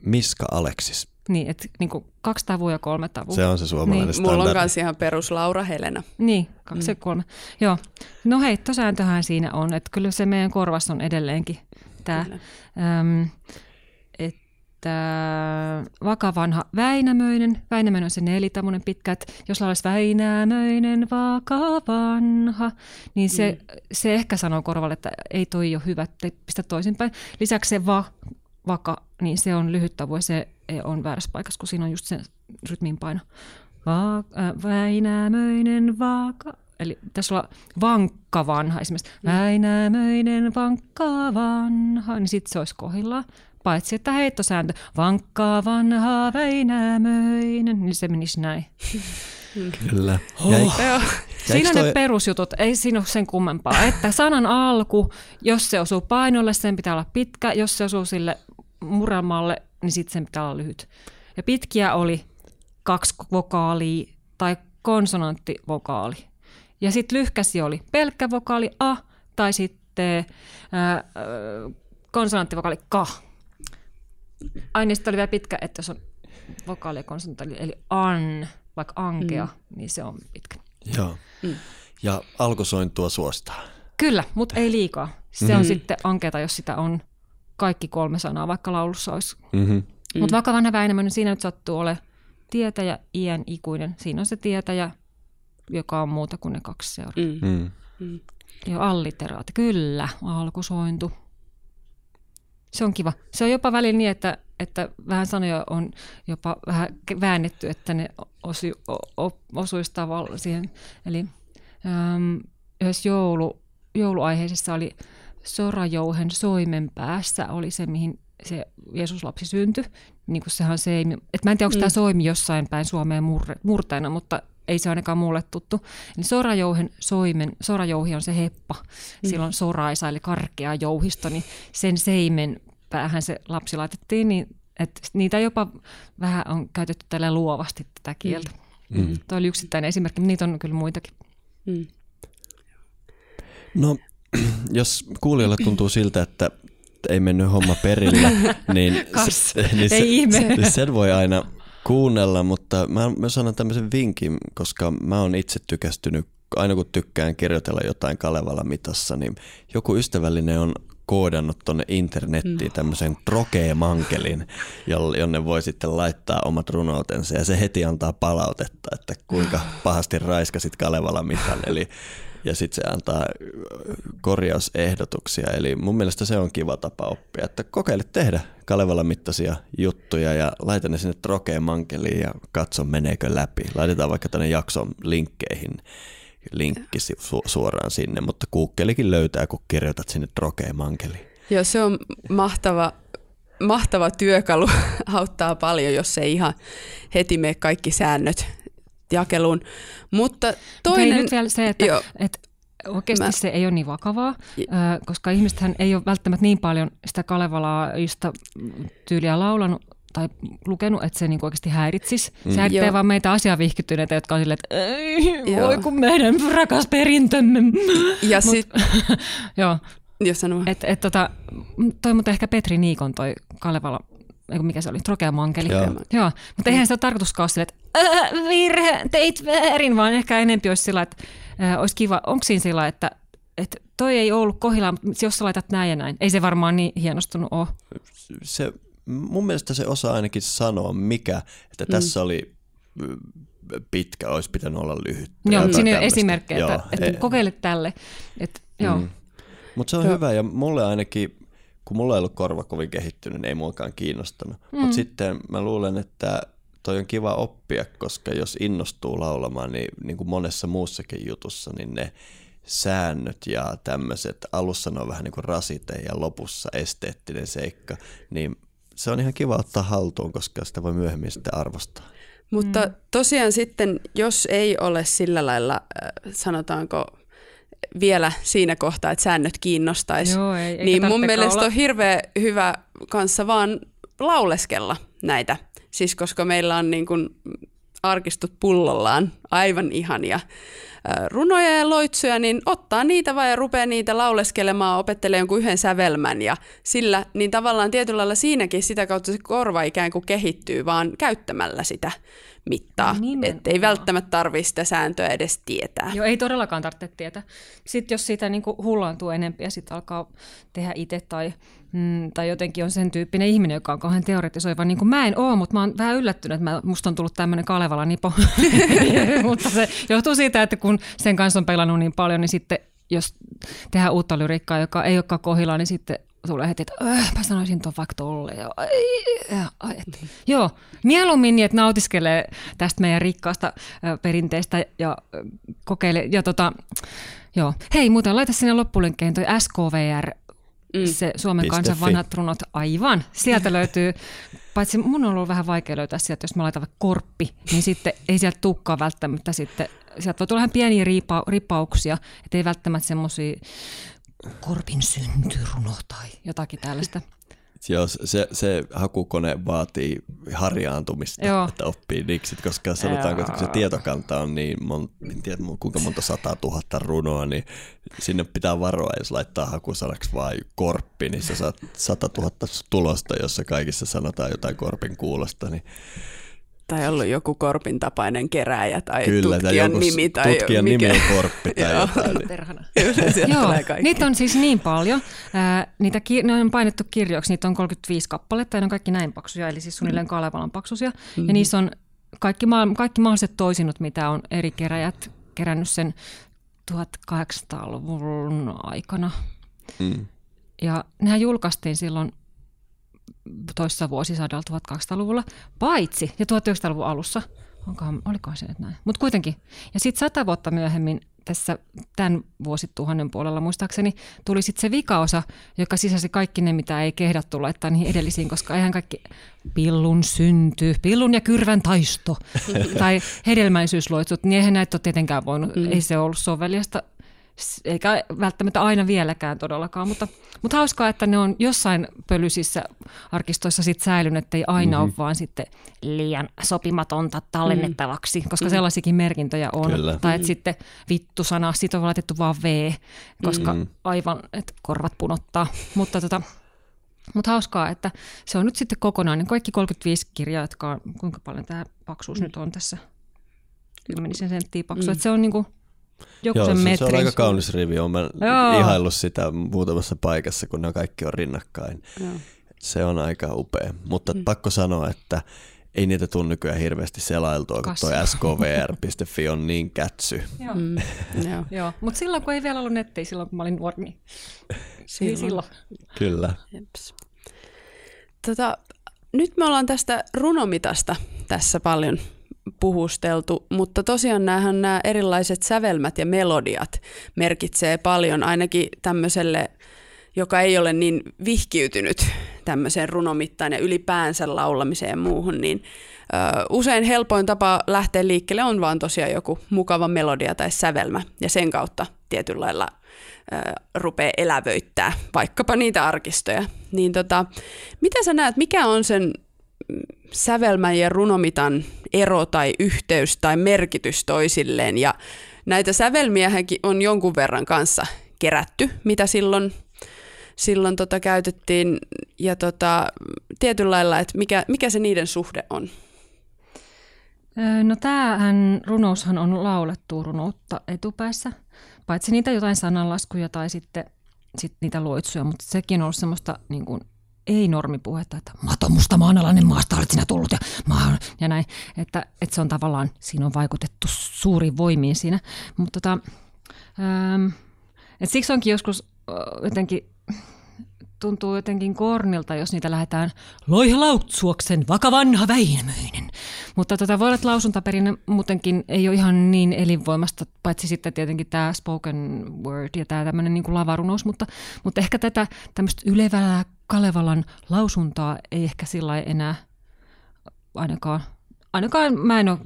Miska Aleksis. Niin, että niin kaksi tavua ja kolme tavua. Se on se suomalainen Niin. standardi. Mulla on myös ihan perus Laura Helena. Niin, kaksi mm. ja kolme. Joo. No heittosääntöhän siinä on, että kyllä se meidän korvassa on edelleenkin tämä. Että vakavanha Väinämöinen, Väinämöinen on se nelitämmöinen pitkä, että jos olisi Väinämöinen vakavanha, niin se, mm. se ehkä sanoo korvalle, että ei toi ole hyvä, että pistä toisinpäin. Lisäksi se va, vaka, niin se on lyhyt tavu ja se on väärässä paikassa, kun siinä on just se rytmin paino. Va, äh, Väinämöinen vaka, eli tässä olla vankka vanha esimerkiksi. Väinämöinen vankka vanha, niin sitten se olisi kohdillaan. Paitsi että heittosääntö, vankka vanha Väinämöinen, niin se menisi näin. Kyllä. Jäi, Joo. Siinä on toi- ne perusjutut, ei siinä ole sen kummempaa. Että sanan alku, jos se osuu painolle, sen pitää olla pitkä. Jos se osuu sille muramalle, niin sitten sen pitää olla lyhyt. Ja pitkiä oli kaksi vokaalia tai konsonanttivokaali. Ja sitten lyhkäsi oli pelkkä vokaali a tai sitten ää, ää, konsonanttivokaali ka. Ai niin oli vielä pitkä, että jos on vokaali ja konsonantti, eli an, vaikka ankea, mm. niin se on pitkä. joo. Ja alkusointua suostaa. Kyllä, mutta ei liikaa. Se mm-hmm. on sitten ankeata, jos sitä on kaikki kolme sanaa, vaikka laulussa olisi. Mm-hmm. Mm. Mutta vaikka vanha Väinämöinen, niin siinä nyt sattuu ole tietäjä, iän ikuinen. Siinä on se tietäjä, joka on muuta kuin ne kaksi seuraa. Mm. Mm. Ja alliteraati, kyllä, alkusointu. Se on kiva. Se on jopa välillä niin, että, että vähän sanoja on jopa vähän väännetty, että ne osu, o, o, osuisi tavalla siihen. Eli äm, yhdessä joulu, jouluaiheisessa oli Sorajouhen soimen päässä oli se, mihin se Jeesuslapsi syntyi. Niin kuin sehän seimi. Et mä en tiedä, onko mm. tämä soimi jossain päin Suomeen murre, murteena, mutta ei se ainakaan mulle tuttu. Eli sorajouhen soimen, sorajouhi on se heppa. Mm. Silloin soraisa eli karkea jouhisto, niin sen seimen päähän se lapsi laitettiin, niin että niitä jopa vähän on käytetty tällä luovasti tätä kieltä. Mm. Tuo oli yksittäinen esimerkki, mutta niitä on kyllä muitakin. Mm. No, jos kuulijalle tuntuu siltä, että ei mennyt homma perille, niin, Kas. se, niin Ei ihme. Se, sen voi aina kuunnella, mutta mä, mä sanon tämmöisen vinkin, koska mä oon itse tykästynyt, aina kun tykkään kirjoitella jotain Kalevala mitassa, niin joku ystävällinen on koodannut tonne internettiin tämmöisen trokee-mankelin, jolle- jonne voi sitten laittaa omat runoutensa ja se heti antaa palautetta, että kuinka pahasti raiskasit Kalevala mitan. Eli ja sitten se antaa korjausehdotuksia. Eli mun mielestä se on kiva tapa oppia, että kokeile tehdä Kalevala mittaisia juttuja ja laita ne sinne trokeen mankeliin ja katso meneekö läpi. Laitetaan vaikka tänne jakson linkkeihin linkki su- suoraan sinne, mutta Googlekin löytää, kun kirjoitat sinne trokeen mankeliin. Joo, se on mahtava, mahtava työkalu, auttaa paljon, jos ei ihan heti mene kaikki säännöt jakeluun. Mutta Toinen... nyt vielä se, että, että oikeasti Mä- se ei ole niin vakavaa, koska ihmisethän ei ole välttämättä niin paljon sitä Kalevalaista tyyliä laulanut tai lukenut, että se niin oikeasti häiritsisi. Mm. Se häiritsee vaan meitä asiavihkyttyneitä, jotka on silleen, että ei, Joo. voi kun meidän rakas perintömme. Ja sitten, Joo, jos sanoo, että et, tota, toi mutta ehkä Petri Niikon toi Kalevala, mikä se oli, Trokea Mankeli. Joo. Joo, mutta eihän sitä ole tarkoituskaan ole silleen, että "Ää, virhe, teit väärin, vaan ehkä enempi olisi sillä, että ää, olisi kiva, onko siinä sillä, että, että toi ei ollut kohdillaan, mutta jos sä laitat näin ja näin, ei se varmaan niin hienostunut ole. Se, mun mielestä se osaa ainakin sanoa, mikä, että tässä oli pitkä, olisi pitänyt olla lyhyt. Joo, siinä on esimerkkejä, että, että kokeile tälle. Että, joo. Mm. Mutta se on Joo. hyvä ja mulle ainakin, kun mulla ei ollut korva kovin kehittynyt, niin ei muakaan kiinnostanut. Mm. Mutta sitten mä luulen, että toi on kiva oppia, koska jos innostuu laulamaan, niin, niin kuin monessa muussakin jutussa, niin ne säännöt ja tämmöiset, alussa ne on vähän niin kuin rasite ja lopussa esteettinen seikka, niin se on ihan kiva ottaa haltuun, koska sitä voi myöhemmin sitten arvostaa. Mutta mm. tosiaan sitten, jos ei ole sillä lailla, äh, sanotaanko vielä siinä kohtaa, että säännöt kiinnostaisi, Joo, ei- niin mun mielestä olla- on hirveän hyvä kanssa vaan lauleskella näitä. Siis koska meillä on niin kuin arkistut pullollaan aivan ihania runoja ja loitsuja, niin ottaa niitä vaan ja rupeaa niitä lauleskelemaan, opettelee jonkun yhden sävelmän ja sillä, niin tavallaan tietyllä lailla siinäkin sitä kautta se korva ikään kuin kehittyy vaan käyttämällä sitä mittaa. Nimenomaan. Että ei välttämättä tarvitse sitä sääntöä edes tietää. Joo, ei todellakaan tarvitse tietää. Sitten jos siitä niin hullaantuu enempi ja sitten alkaa tehdä itse tai, mm, tai jotenkin on sen tyyppinen ihminen, joka on kauhean teoretisoiva, niin kuin mä en oo, mutta mä oon vähän yllättynyt, että mä, musta on tullut tämmöinen Kalevala nipo. mutta se johtuu siitä, että kun sen kanssa on pelannut niin paljon, niin sitten jos tehdään uutta lyrikkaa, joka ei olekaan kohillaan, niin sitten tulee heti, että äh, mä sanoisin ton vaikka tolle. Ja, ai, ja, ai, et. Joo, mieluummin niin, että nautiskelee tästä meidän rikkaasta perinteestä ja kokeile. Ja tota, joo. Hei, muuten laita sinne loppulinkkeen toi SKVR, mm. se Suomen Piste kansan fi. vanhat runot. Aivan. Sieltä löytyy, paitsi mun on ollut vähän vaikea löytää sieltä, jos mä laitan vaikka korppi, niin sitten ei sieltä tukkaa välttämättä sitten. Sieltä voi tulla ihan pieniä riipa, ripauksia, että ei välttämättä semmoisia korpin syntyruno tai jotakin tällaista. Joo, se, se hakukone vaatii harjaantumista, Joo. että oppii diksit, koska sanotaanko, että kun se tietokanta on niin, mon, en tiedä kuinka monta sata tuhatta runoa, niin sinne pitää varoa, jos laittaa hakusanaksi vain korppi, niin sä saat sata tuhatta tulosta, jossa kaikissa sanotaan jotain korpin kuulosta, niin Tai ollut joku korpin tapainen kerääjä tai kyllä, tai tutkijan joku nimi. Tai tutkijan mikä. nimi on korppi tai Joo. jotain. Niin. Joo, niitä on siis niin paljon. Ää, niitä ki- ne on painettu kirjoiksi, niitä on 35 kappaletta ja ne on kaikki näin paksuja, eli siis suunnilleen Kalevalan paksuisia. Mm-hmm. Ja niissä on kaikki, maa- kaikki mahdolliset toisinut, mitä on eri keräjät kerännyt sen 1800-luvun aikana. Mm. Ja nehän julkaistiin silloin toissa vuosisadalla 1200-luvulla, paitsi ja 1900-luvun alussa. Onkohan, olikohan se nyt näin? Mutta kuitenkin. Ja sitten sata vuotta myöhemmin tässä tämän vuosituhannen puolella muistaakseni tuli sitten se vikaosa, joka sisälsi kaikki ne, mitä ei kehdattu laittaa niihin edellisiin, koska eihän kaikki pillun synty, pillun ja kyrvän taisto tai hedelmäisyysloitsut, niin eihän näitä ole tietenkään voinut, mm. ei se ollut soveliasta eikä välttämättä aina vieläkään todellakaan, mutta, mutta hauskaa, että ne on jossain pölyisissä arkistoissa sit säilynyt, ettei aina mm-hmm. ole vaan sitten liian sopimatonta tallennettavaksi, koska mm. sellaisiakin merkintöjä on. Kyllä. Tai että sitten vittu-sana, siitä on laitettu vaan V, koska mm. aivan, että korvat punottaa. mutta tota, mutta hauskaa, että se on nyt sitten kokonainen. Kaikki 35 kirjaa, jotka on, kuinka paljon tämä paksuus mm. nyt on tässä? Kymmenisen senttiä paksu. Mm. Että se on niinku joku Joo, sen se, se on aika kaunis rivi. Olen Joo. ihaillut sitä muutamassa paikassa, kun ne kaikki on rinnakkain. Joo. Se on aika upea. Mutta Mm. pakko sanoa, että ei niitä tule nykyään hirveästi selailtua, kun toi skvr.fi on niin kätsy. Joo. Mm, joo. Joo, mutta silloin kun ei vielä ollut nettiä, silloin kun mä olin nuori, niin silloin. silloin. Kyllä. Jeps. Tota, nyt me ollaan tästä runomitasta tässä paljon puhusteltu, mutta tosiaan näähän nämä erilaiset sävelmät ja melodiat merkitsee paljon ainakin tämmöiselle, joka ei ole niin vihkiytynyt tämmöiseen runomittaan ja ylipäänsä laulamiseen ja muuhun, niin ö, usein helpoin tapa lähteä liikkeelle on vaan tosiaan joku mukava melodia tai sävelmä ja sen kautta tietyllä lailla rupeaa elävöittää vaikkapa niitä arkistoja. Niin tota, mitä sä näet, mikä on sen sävelmän ja runomitan ero tai yhteys tai merkitys toisilleen. Ja näitä sävelmiähänkin on jonkun verran kanssa kerätty, mitä silloin, silloin tota käytettiin. Ja tota, tietyllä lailla, että mikä, mikä se niiden suhde on. No tämähän runoushan on laulettu runoutta etupäässä, paitsi niitä jotain sananlaskuja tai sitten sit niitä loitsuja, mutta sekin on ollut semmoista niin kuin, ei-normipuhetta, että mato musta maanalainen maasta olet sinä tullut ja, maa, ja näin, että, että se on tavallaan, siinä on vaikutettu suuriin voimiin siinä, mutta tota, ähm, siksi onkin joskus jotenkin tuntuu jotenkin kornilta, jos niitä lähdetään loiha lautsuoksen vakavanha Väinämöinen. Mutta tota, voi olla, että lausuntaperinne muutenkin ei ole ihan niin elinvoimasta, paitsi sitten tietenkin tämä spoken word ja tämä tämmöinen niin lavarunous, mutta, mutta ehkä tätä tämmöistä ylevää Kalevalan lausuntaa ei ehkä sillä enää ainakaan, ainakaan mä en ole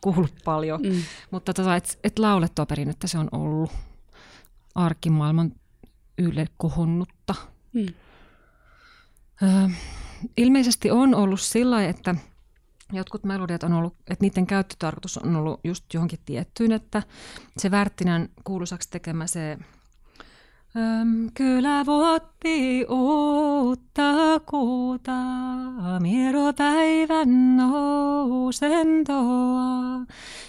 kuullut paljon, Mm. mutta tota, et, et laulettua perinnettä se on ollut arkimaailman yle kohonnutta. Mm. Ö, ilmeisesti on ollut sillä että jotkut melodiat on ollut, että niiden käyttötarkoitus on ollut just johonkin tiettyyn, että se Värttinän kuuluisaksi tekemä se Kyllä vuotti uutta kuuta, miero päivän nousentoa,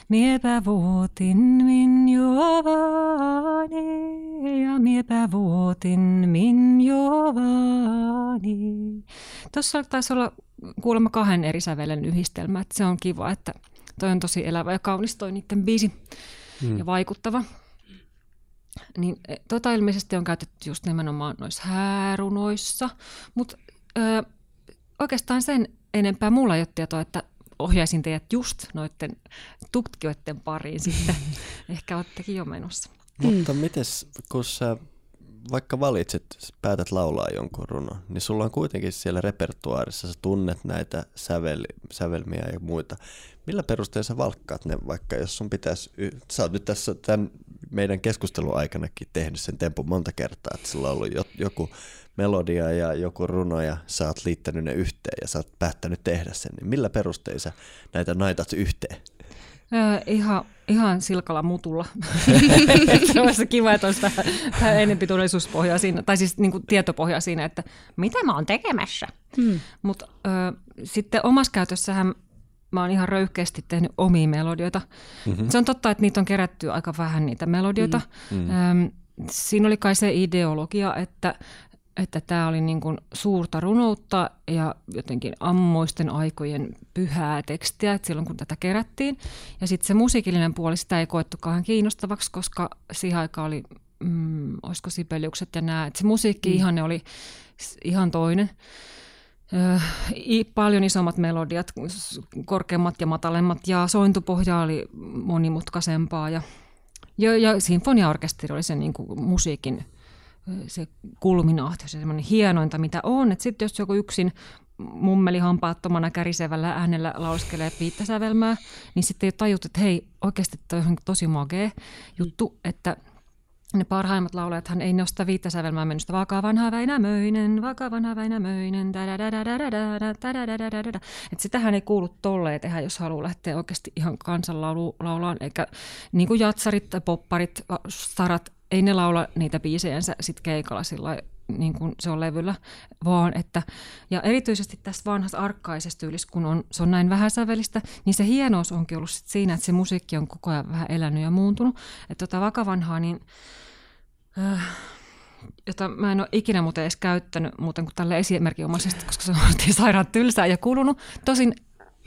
miepä vuotin min jovani, ja miepä vuotin min jovani. Tuossa taisi olla kuulemma kahden eri sävelen yhdistelmä, että se on kiva, että toi on tosi elävä ja kaunis toi niiden biisi Mm. ja vaikuttava. Niin e, tota ilmeisesti on käytetty just nimenomaan noissa häärunoissa, mutta oikeastaan sen enempää mulla ei ole tietoa, että ohjaisin teidät just noiden tutkijoiden pariin sitten. Ehkä olettekin jo menossa. Mutta mites, kun sä vaikka valitset, päätät laulaa jonkun runon, niin sulla on kuitenkin siellä repertuaarissa, sä tunnet näitä sävel, sävelmiä ja muita. Millä perusteella sä valkkaat ne, vaikka jos sun pitäisi, sä oot nyt tässä tämän meidän keskustelun aikanakin tehnyt sen tempun monta kertaa, että sulla on ollut jo, joku melodia ja joku runo ja sä oot liittänyt ne yhteen ja sä oot päättänyt tehdä sen, niin millä perusteella sä näitä naitat yhteen? Öö, ihan, ihan silkalla mutulla. se olisi kiva, että olisi vähän, vähän enempi todellisuuspohjaa siinä, tai siis niin tietopohjaa siinä, että mitä mä oon tekemässä. Mm. Mutta sitten omassa käytössähän mä oon ihan röyhkeästi tehnyt omia melodioita. Mm-hmm. Se on totta, että niitä on kerätty aika vähän niitä melodioita. Mm-hmm. Öm, siinä oli kai se ideologia, että että tämä oli niin kuin suurta runoutta ja jotenkin ammoisten aikojen pyhää tekstiä, että silloin kun tätä kerättiin. Ja sitten se musiikillinen puoli, sitä ei koettu kauhean kiinnostavaksi, koska siihen aikaan oli, mm, olisiko Sibeliukset ja nämä, että se musiikki-ihanne oli s- ihan toinen. I- paljon isommat melodiat, korkeammat ja matalemmat ja sointupohja oli monimutkaisempaa ja, ja, ja sinfoniaorkesteri oli se niin kuin musiikin se kulminaatio, se semmoinen hienointa, mitä on. Sitten jos joku yksin mummeli hampaattomana kärisevällä äänellä lauskelee viittä sävelmää, niin sitten tajut, että hei, oikeasti toi on tosi magee juttu, että ne parhaimmat laulajathan ei nosta viittä sävelmää mennyt sitä vaka vanha Väinämöinen, vaka vanha Väinämöinen, että sitähän ei kuulu tolleen tehdä, jos haluaa lähteä oikeasti ihan kansanlaulu laulaan, eikä niin kuin jatsarit popparit, starat, ei ne laula niitä biisejänsä sit keikalla sillä niin kuin se on levyllä, vaan että, ja erityisesti tässä vanhassa arkkaisessa tyylissä, kun on, se on näin vähäsävelistä, niin se hienous onkin ollut sit siinä, että se musiikki on koko ajan vähän elänyt ja muuntunut. Että tota vakavanhaa, niin äh, jota mä en ole ikinä muuten edes käyttänyt muuten kuin tälle esimerkinomaisesti, koska se on sairaan tylsää ja kulunut. Tosin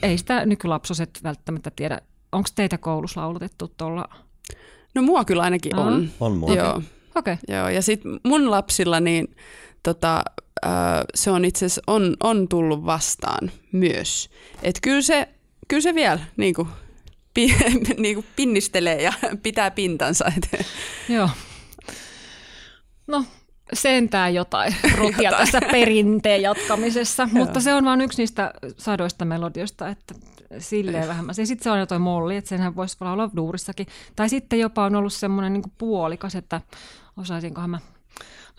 ei sitä nykylapsoset välttämättä tiedä. Onko teitä koulussa lauletettu tuolla? No mua kyllä ainakin Aha. on. On mua. Joo. Okei. Okay. Joo, ja sitten mun lapsilla niin tota, äh, se on itse asiassa on, on tullut vastaan myös. Että kyllä se, kyllä se vielä niin kuin, pi, niin kuin pinnistelee ja pitää pintansa. Et, Joo. No, sentään jotain rotia Jotain. tässä perinteen jatkamisessa, mutta se on vain yksi niistä sadoista melodioista, että silleen vähemmän. Ja sitten se on jotain molli, että senhän voisi olla duurissakin. Tai sitten jopa on ollut semmoinen niin puolikas, että osaisinkohan mä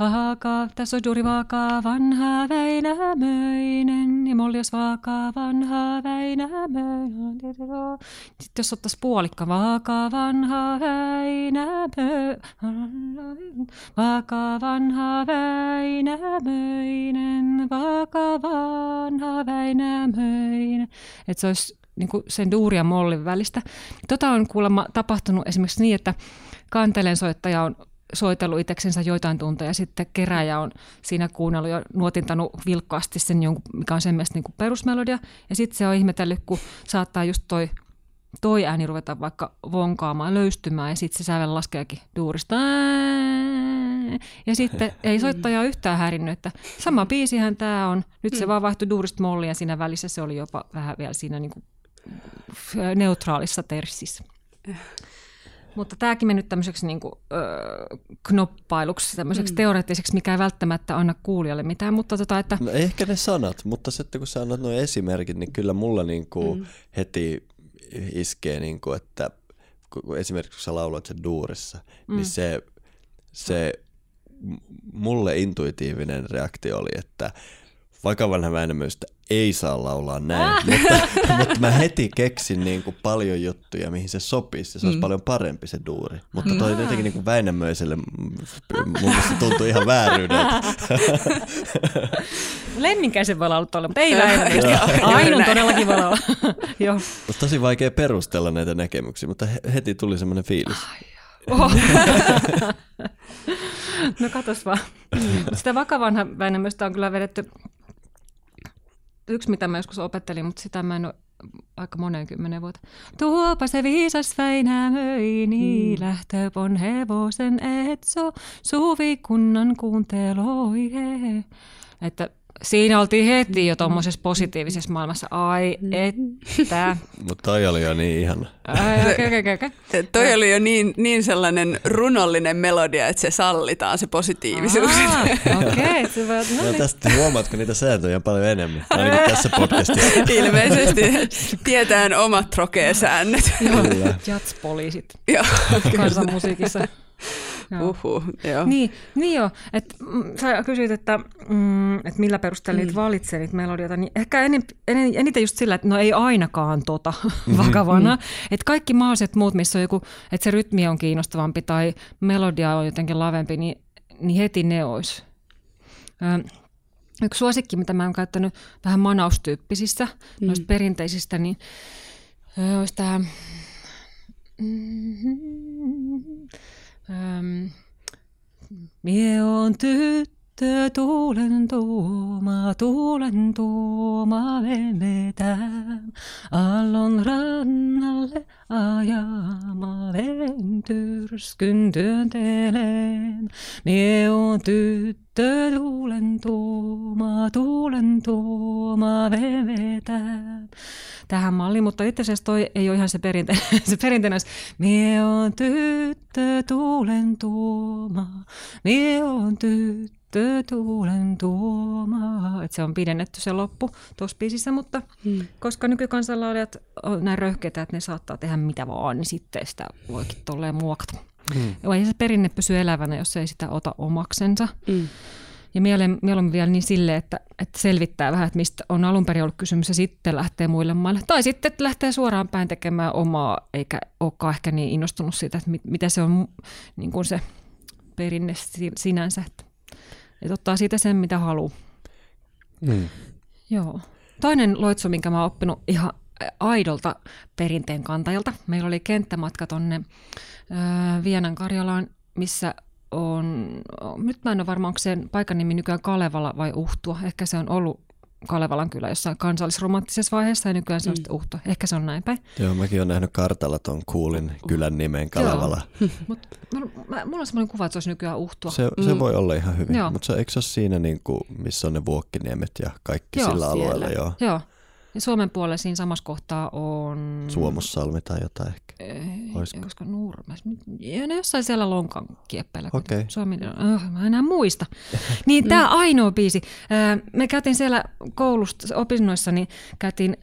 Vaaka, tässä on juuri vaaka, vanha Väinämöinen, ja mollios vaaka, vanha Väinämöinen. Sitten jos ottaisi puolikka, vaaka, vanha Väinämöinen, vaaka, vanha Väinämöinen, vaaka, vanha Väinämöinen. Että se olisi niin kuin sen duuri ja mollin välistä. Tota on kuulemma tapahtunut esimerkiksi niin, että kantelen soittaja on soitellut itseksensä joitain tunteja ja sitten keräjä on siinä kuunnellut ja nuotintanut vilkkaasti sen jonkun, mikä on sen mielestä niin kuin perusmelodia. Ja sitten se on ihmetellyt, kun saattaa just toi, toi ääni ruveta vaikka vonkaamaan, löystymään ja sitten se sävel laskeekin duurista. Ja sitten ei soittaja yhtään häirinnyt, että sama biisihän tämä on. Nyt se vaan vaihtui duurista molliin ja siinä välissä se oli jopa vähän vielä siinä niin kuin neutraalissa terssissä. Mutta tämäkin mennyt tämmöiseksi niin kuin, öö, knoppailuksi, tämmöiseksi mm. teoreettiseksi, mikä ei välttämättä anna kuulijalle mitään, mutta tota, että No ehkä ne sanat, mutta sitten kun sä annat nuo esimerkit, niin kyllä mulla niinku mm. heti iskee, niinku, että kun esimerkiksi kun sä laulat sen duurissa, mm. niin se, se mulle intuitiivinen reaktio oli, että vakavan väinämöistä ei saa laulaa näin, ah. mutta, mutta mä heti keksin niin kuin paljon juttuja, mihin se sopisi, se olisi mm. paljon parempi se duuri. Mutta toi jotenkin niin kuin Väinämöiselle, mun mielestä tuntui ihan vääryydeltä. Lemminkäisen voi laulaa tuolla, mutta ei Väinämöistä. Ainun todellakin voi laulaa. Joo. Mutta tosi vaikea perustella näitä näkemyksiä, mutta he- heti tuli semmoinen fiilis. Oho. no katos vaan. Sitä vakavanha Väinämöistä on kyllä vedetty yksi, mitä mä joskus opettelin, mutta sitä mä en ole aika moneen kymmenen vuotta. Tuopa se viisas Väinämöi, niin mm. lähtöpon hevosen etso, suvikunnan kuunteloi he. Että siinä oltiin heti jo tuommoisessa positiivisessa maailmassa. Ai, että. Mutta toi oli jo niin ihana. Ai, okei. toi oli jo niin, niin sellainen runollinen melodia, että se sallitaan se positiivisuus. Okei, se voi no No tästä huomaatko niitä sääntöjä on paljon enemmän, ainakin tässä podcastissa. Ilmeisesti tietään omat trokee-säännöt. Jatspoliisit Joo, kansanmusiikissa. Joo. Uhu, joo. Niin, niin joo, että mm, sä kysyit, että, mm, että millä perusteella mm. valitsee niitä melodioita, niin ehkä enem, enem, eniten just sillä, että no ei ainakaan tota vakavana. Mm. Että kaikki mahdolliset muut, missä on joku, että se rytmi on kiinnostavampi tai melodia on jotenkin lavempi, niin, niin heti ne olisi. Ö, Yksi suosikki, mitä mä oon käyttänyt vähän manaustyyppisissä, mm. noista perinteisistä, niin ö, olisi tämä... Ähm, Mie on tyttö, tuulen tuoma, tuulen tuoma, vemetään. Allon rannalle ajama, ven tyrskyn työnteleen. Mie on tyttö, tuulen tuoma, tuulen tuoma, vemetään. Tähän malliin, mutta itse asiassa toi ei ole ihan se perinteinen. Se perinteinen olisi, mie on tyttö, tuulen tuoma, mie on tyttö, tuulen tuoma. Et se on pidennetty se loppu tuossa biisissä, mutta hmm. koska nykykansanlaulajat on näin röyhkeitä, että ne saattaa tehdä mitä vaan, niin sitten sitä voikin tolleen muokata. Hmm. Ei se perinne pysy elävänä, jos ei sitä ota omaksensa. Mm. Ja mieluummin, vielä niin sille, että, että selvittää vähän, että mistä on alun perin ollut kysymys ja sitten lähtee muille maille. Tai sitten, että lähtee suoraan päin tekemään omaa, eikä olekaan ehkä niin innostunut siitä, että mit, mitä se on niin kuin se perinne si- sinänsä. Että, Että ottaa siitä sen, mitä haluaa. Mm. Joo. Toinen loitsu, minkä mä oon oppinut ihan aidolta perinteen kantajalta. Meillä oli kenttämatka tonne Vienan Karjalaan, missä on, nyt mä en ole varma, onko sen paikan nimi nykyään Kalevala vai Uhtua. Ehkä se on ollut Kalevalan kyllä jossain kansallisromanttisessa vaiheessa ja nykyään se on mm. Uhtua. Ehkä se on näin päin. Joo, mäkin olen nähnyt kartalla tuon kuulin kylän nimen Kalevala. Mut, mä, mulla on sellainen kuva, että se olisi nykyään Uhtua. Se, se mm. voi olla ihan hyvin, mutta eikö se ole siinä, niin kuin, missä on ne vuokkiniemet ja kaikki joo, sillä siellä. alueella? Joo. joo. Ja Suomen puolella siinä samassa kohtaa on... Suomussalmi tai jotain ehkä. Ei, Olisiko? koska Nurmes. Ja ne jossain siellä Lonkan kieppeillä. Okay. Suomi, oh, mä en enää muista. niin tämä ainoa biisi. Me käytiin siellä koulusta, opinnoissa, niin käytiin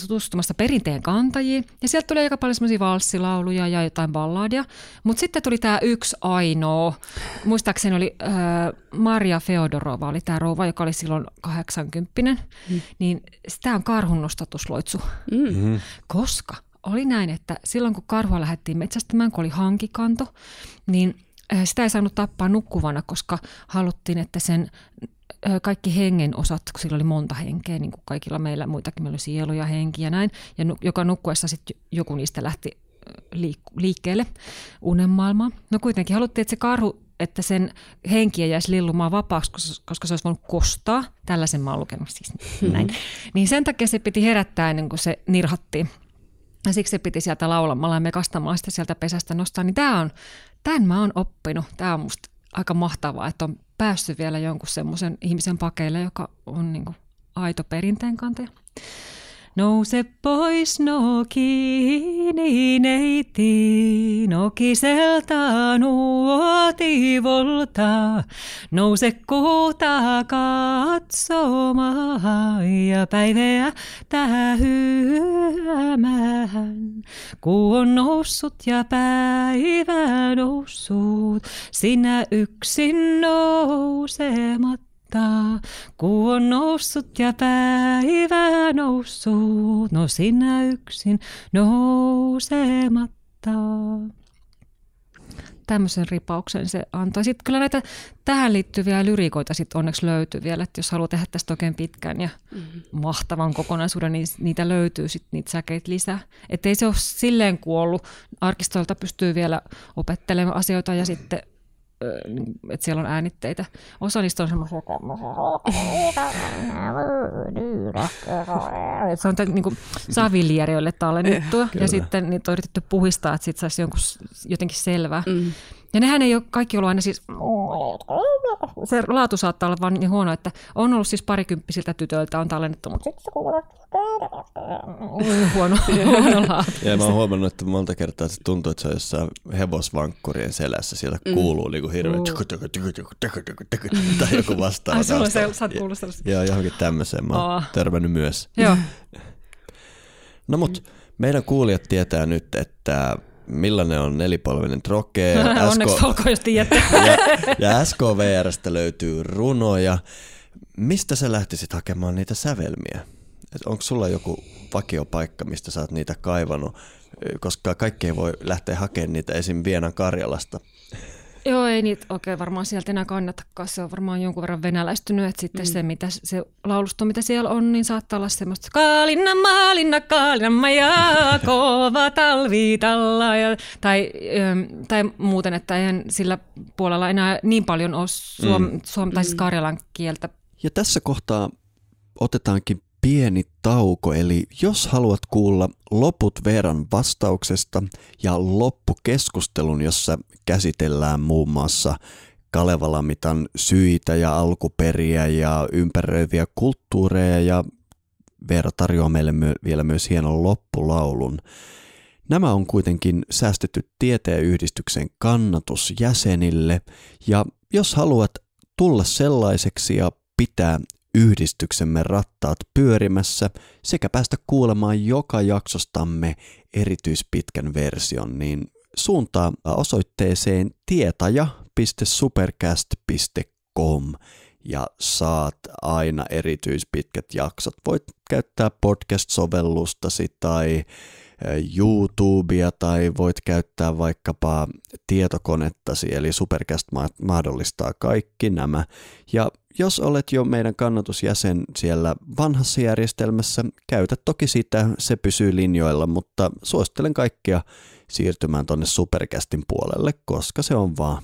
tutustumassa perinteen kantajiin. Ja sieltä tuli aika paljon semmoisia valssilauluja ja jotain balladia. Mutta sitten tuli tämä yksi ainoa. Muistaakseni oli äh, Maria Feodorova, oli tämä rouva, joka oli silloin 80 mm. Niin sitä on karhunnostatusloitsu. Mm-hmm. Koska oli näin, että silloin kun karhua lähdettiin metsästämään, kun oli hankikanto, niin äh, sitä ei saanut tappaa nukkuvana, koska haluttiin, että sen äh, kaikki hengen osat, kun sillä oli monta henkeä, niin kuin kaikilla meillä muitakin, meillä oli sielu ja henki ja näin, ja joka nukkuessa sitten joku niistä lähti äh, liikkeelle unen maailmaan. No kuitenkin haluttiin, että se karhu että sen henkiä jäisi lillumaan vapaaksi, koska se olisi voinut kostaa. Tällaisen mä oon lukenut siis näin. Mm-hmm. Niin sen takia se piti herättää ennen kuin se nirhattiin. Ja siksi se piti sieltä laulamalla ja me kastamalla sitä sieltä pesästä nostaa. Niin tämä on, tämän mä oon oppinut. Tämä on musta aika mahtavaa, että on päässyt vielä jonkun semmoisen ihmisen pakeille, joka on niin kuin aito perinteen kantaja. Nouse pois nokiini neiti, nokiselta nuotivolta. Nouse kuuta katsomaan ja päivää tähyämään. Kuu on noussut ja päivä noussut, sinä yksin nousemat muistaa, kuu on noussut ja päivä noussut, no sinä yksin nousematta. Tämmöisen ripauksen se antoi. Sitten kyllä näitä tähän liittyviä lyrikoita sit onneksi löytyy vielä, että jos haluaa tehdä tästä oikein pitkän ja mm-hmm. mahtavan kokonaisuuden, niin niitä löytyy sitten niitä säkeitä lisää. Että ei se ole silleen kuollut. Arkistoilta pystyy vielä opettelemaan asioita ja sitten että siellä on äänitteitä. Osa niistä on semmoisia se on niin kuin savilieriöille tallennettua ja sitten niitä on yritetty puhistaa, että sitten saisi jonkun jotenkin selvää. Mm. Ja nehän ei ole kaikki ollut aina siis, se laatu saattaa olla vaan niin huono, että on ollut siis parikymppisiltä tytöiltä on tallennettu, mutta se huono, huono laatu. Ja mä oon huomannut, että monta kertaa se tuntuu, että se on jossain hevosvankkurien selässä, sieltä mm. kuuluu niin hirveä tai joku vastaava. Ai sulla se, sä oot kuullut sellaista. Joo, johonkin tämmöiseen mä oon törmännyt myös. Joo. No mut meidän kuulijat tietää nyt, että millainen on nelipolvinen trokee. Onneksi olkoon, jos tiedätte. ja, ja SKVRstä löytyy runoja. Mistä sä lähtisit hakemaan niitä sävelmiä? onko sulla joku vakiopaikka, mistä sä oot niitä kaivannut? Koska kaikki ei voi lähteä hakemaan niitä esim. Vienan Karjalasta. Joo, ei niitä oikein varmaan sieltä enää kannatakaan. Se on varmaan jonkun verran venäläistynyt, että sitten mm. se, mitä, se laulusto, mitä siellä on, niin saattaa olla semmoista Kaalinna, maalinna, kaalinna, ja kova talvitalla. Ja, tai, tai muuten, että eihän sillä puolella enää niin paljon ole suom, mm. suom, tai siis mm. karjalan kieltä. Ja tässä kohtaa otetaankin pieni tauko, eli jos haluat kuulla loput Veeran vastauksesta ja loppukeskustelun, jossa käsitellään muun muassa Kalevalamitan syitä ja alkuperiä ja ympäröiviä kulttuureja ja Veera tarjoaa meille myö- vielä myös hienon loppulaulun. Nämä on kuitenkin säästetty tieteenyhdistyksen kannatusjäsenille ja jos haluat tulla sellaiseksi ja pitää yhdistyksemme rattaat pyörimässä sekä päästä kuulemaan joka jaksostamme erityispitkän version, niin suuntaa osoitteeseen tietaja.supercast.com ja saat aina erityispitkät jaksot. Voit käyttää podcast-sovellustasi tai YouTubea tai voit käyttää vaikkapa tietokonettasi, eli Supercast mahdollistaa kaikki nämä. Ja jos olet jo meidän kannatusjäsen siellä vanhassa järjestelmässä, käytä toki sitä, se pysyy linjoilla, mutta suosittelen kaikkia siirtymään tonne Supercastin puolelle, koska se on vaan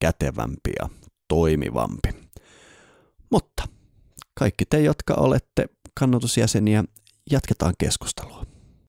kätevämpi ja toimivampi. Mutta kaikki te, jotka olette kannatusjäseniä, jatketaan keskustelua.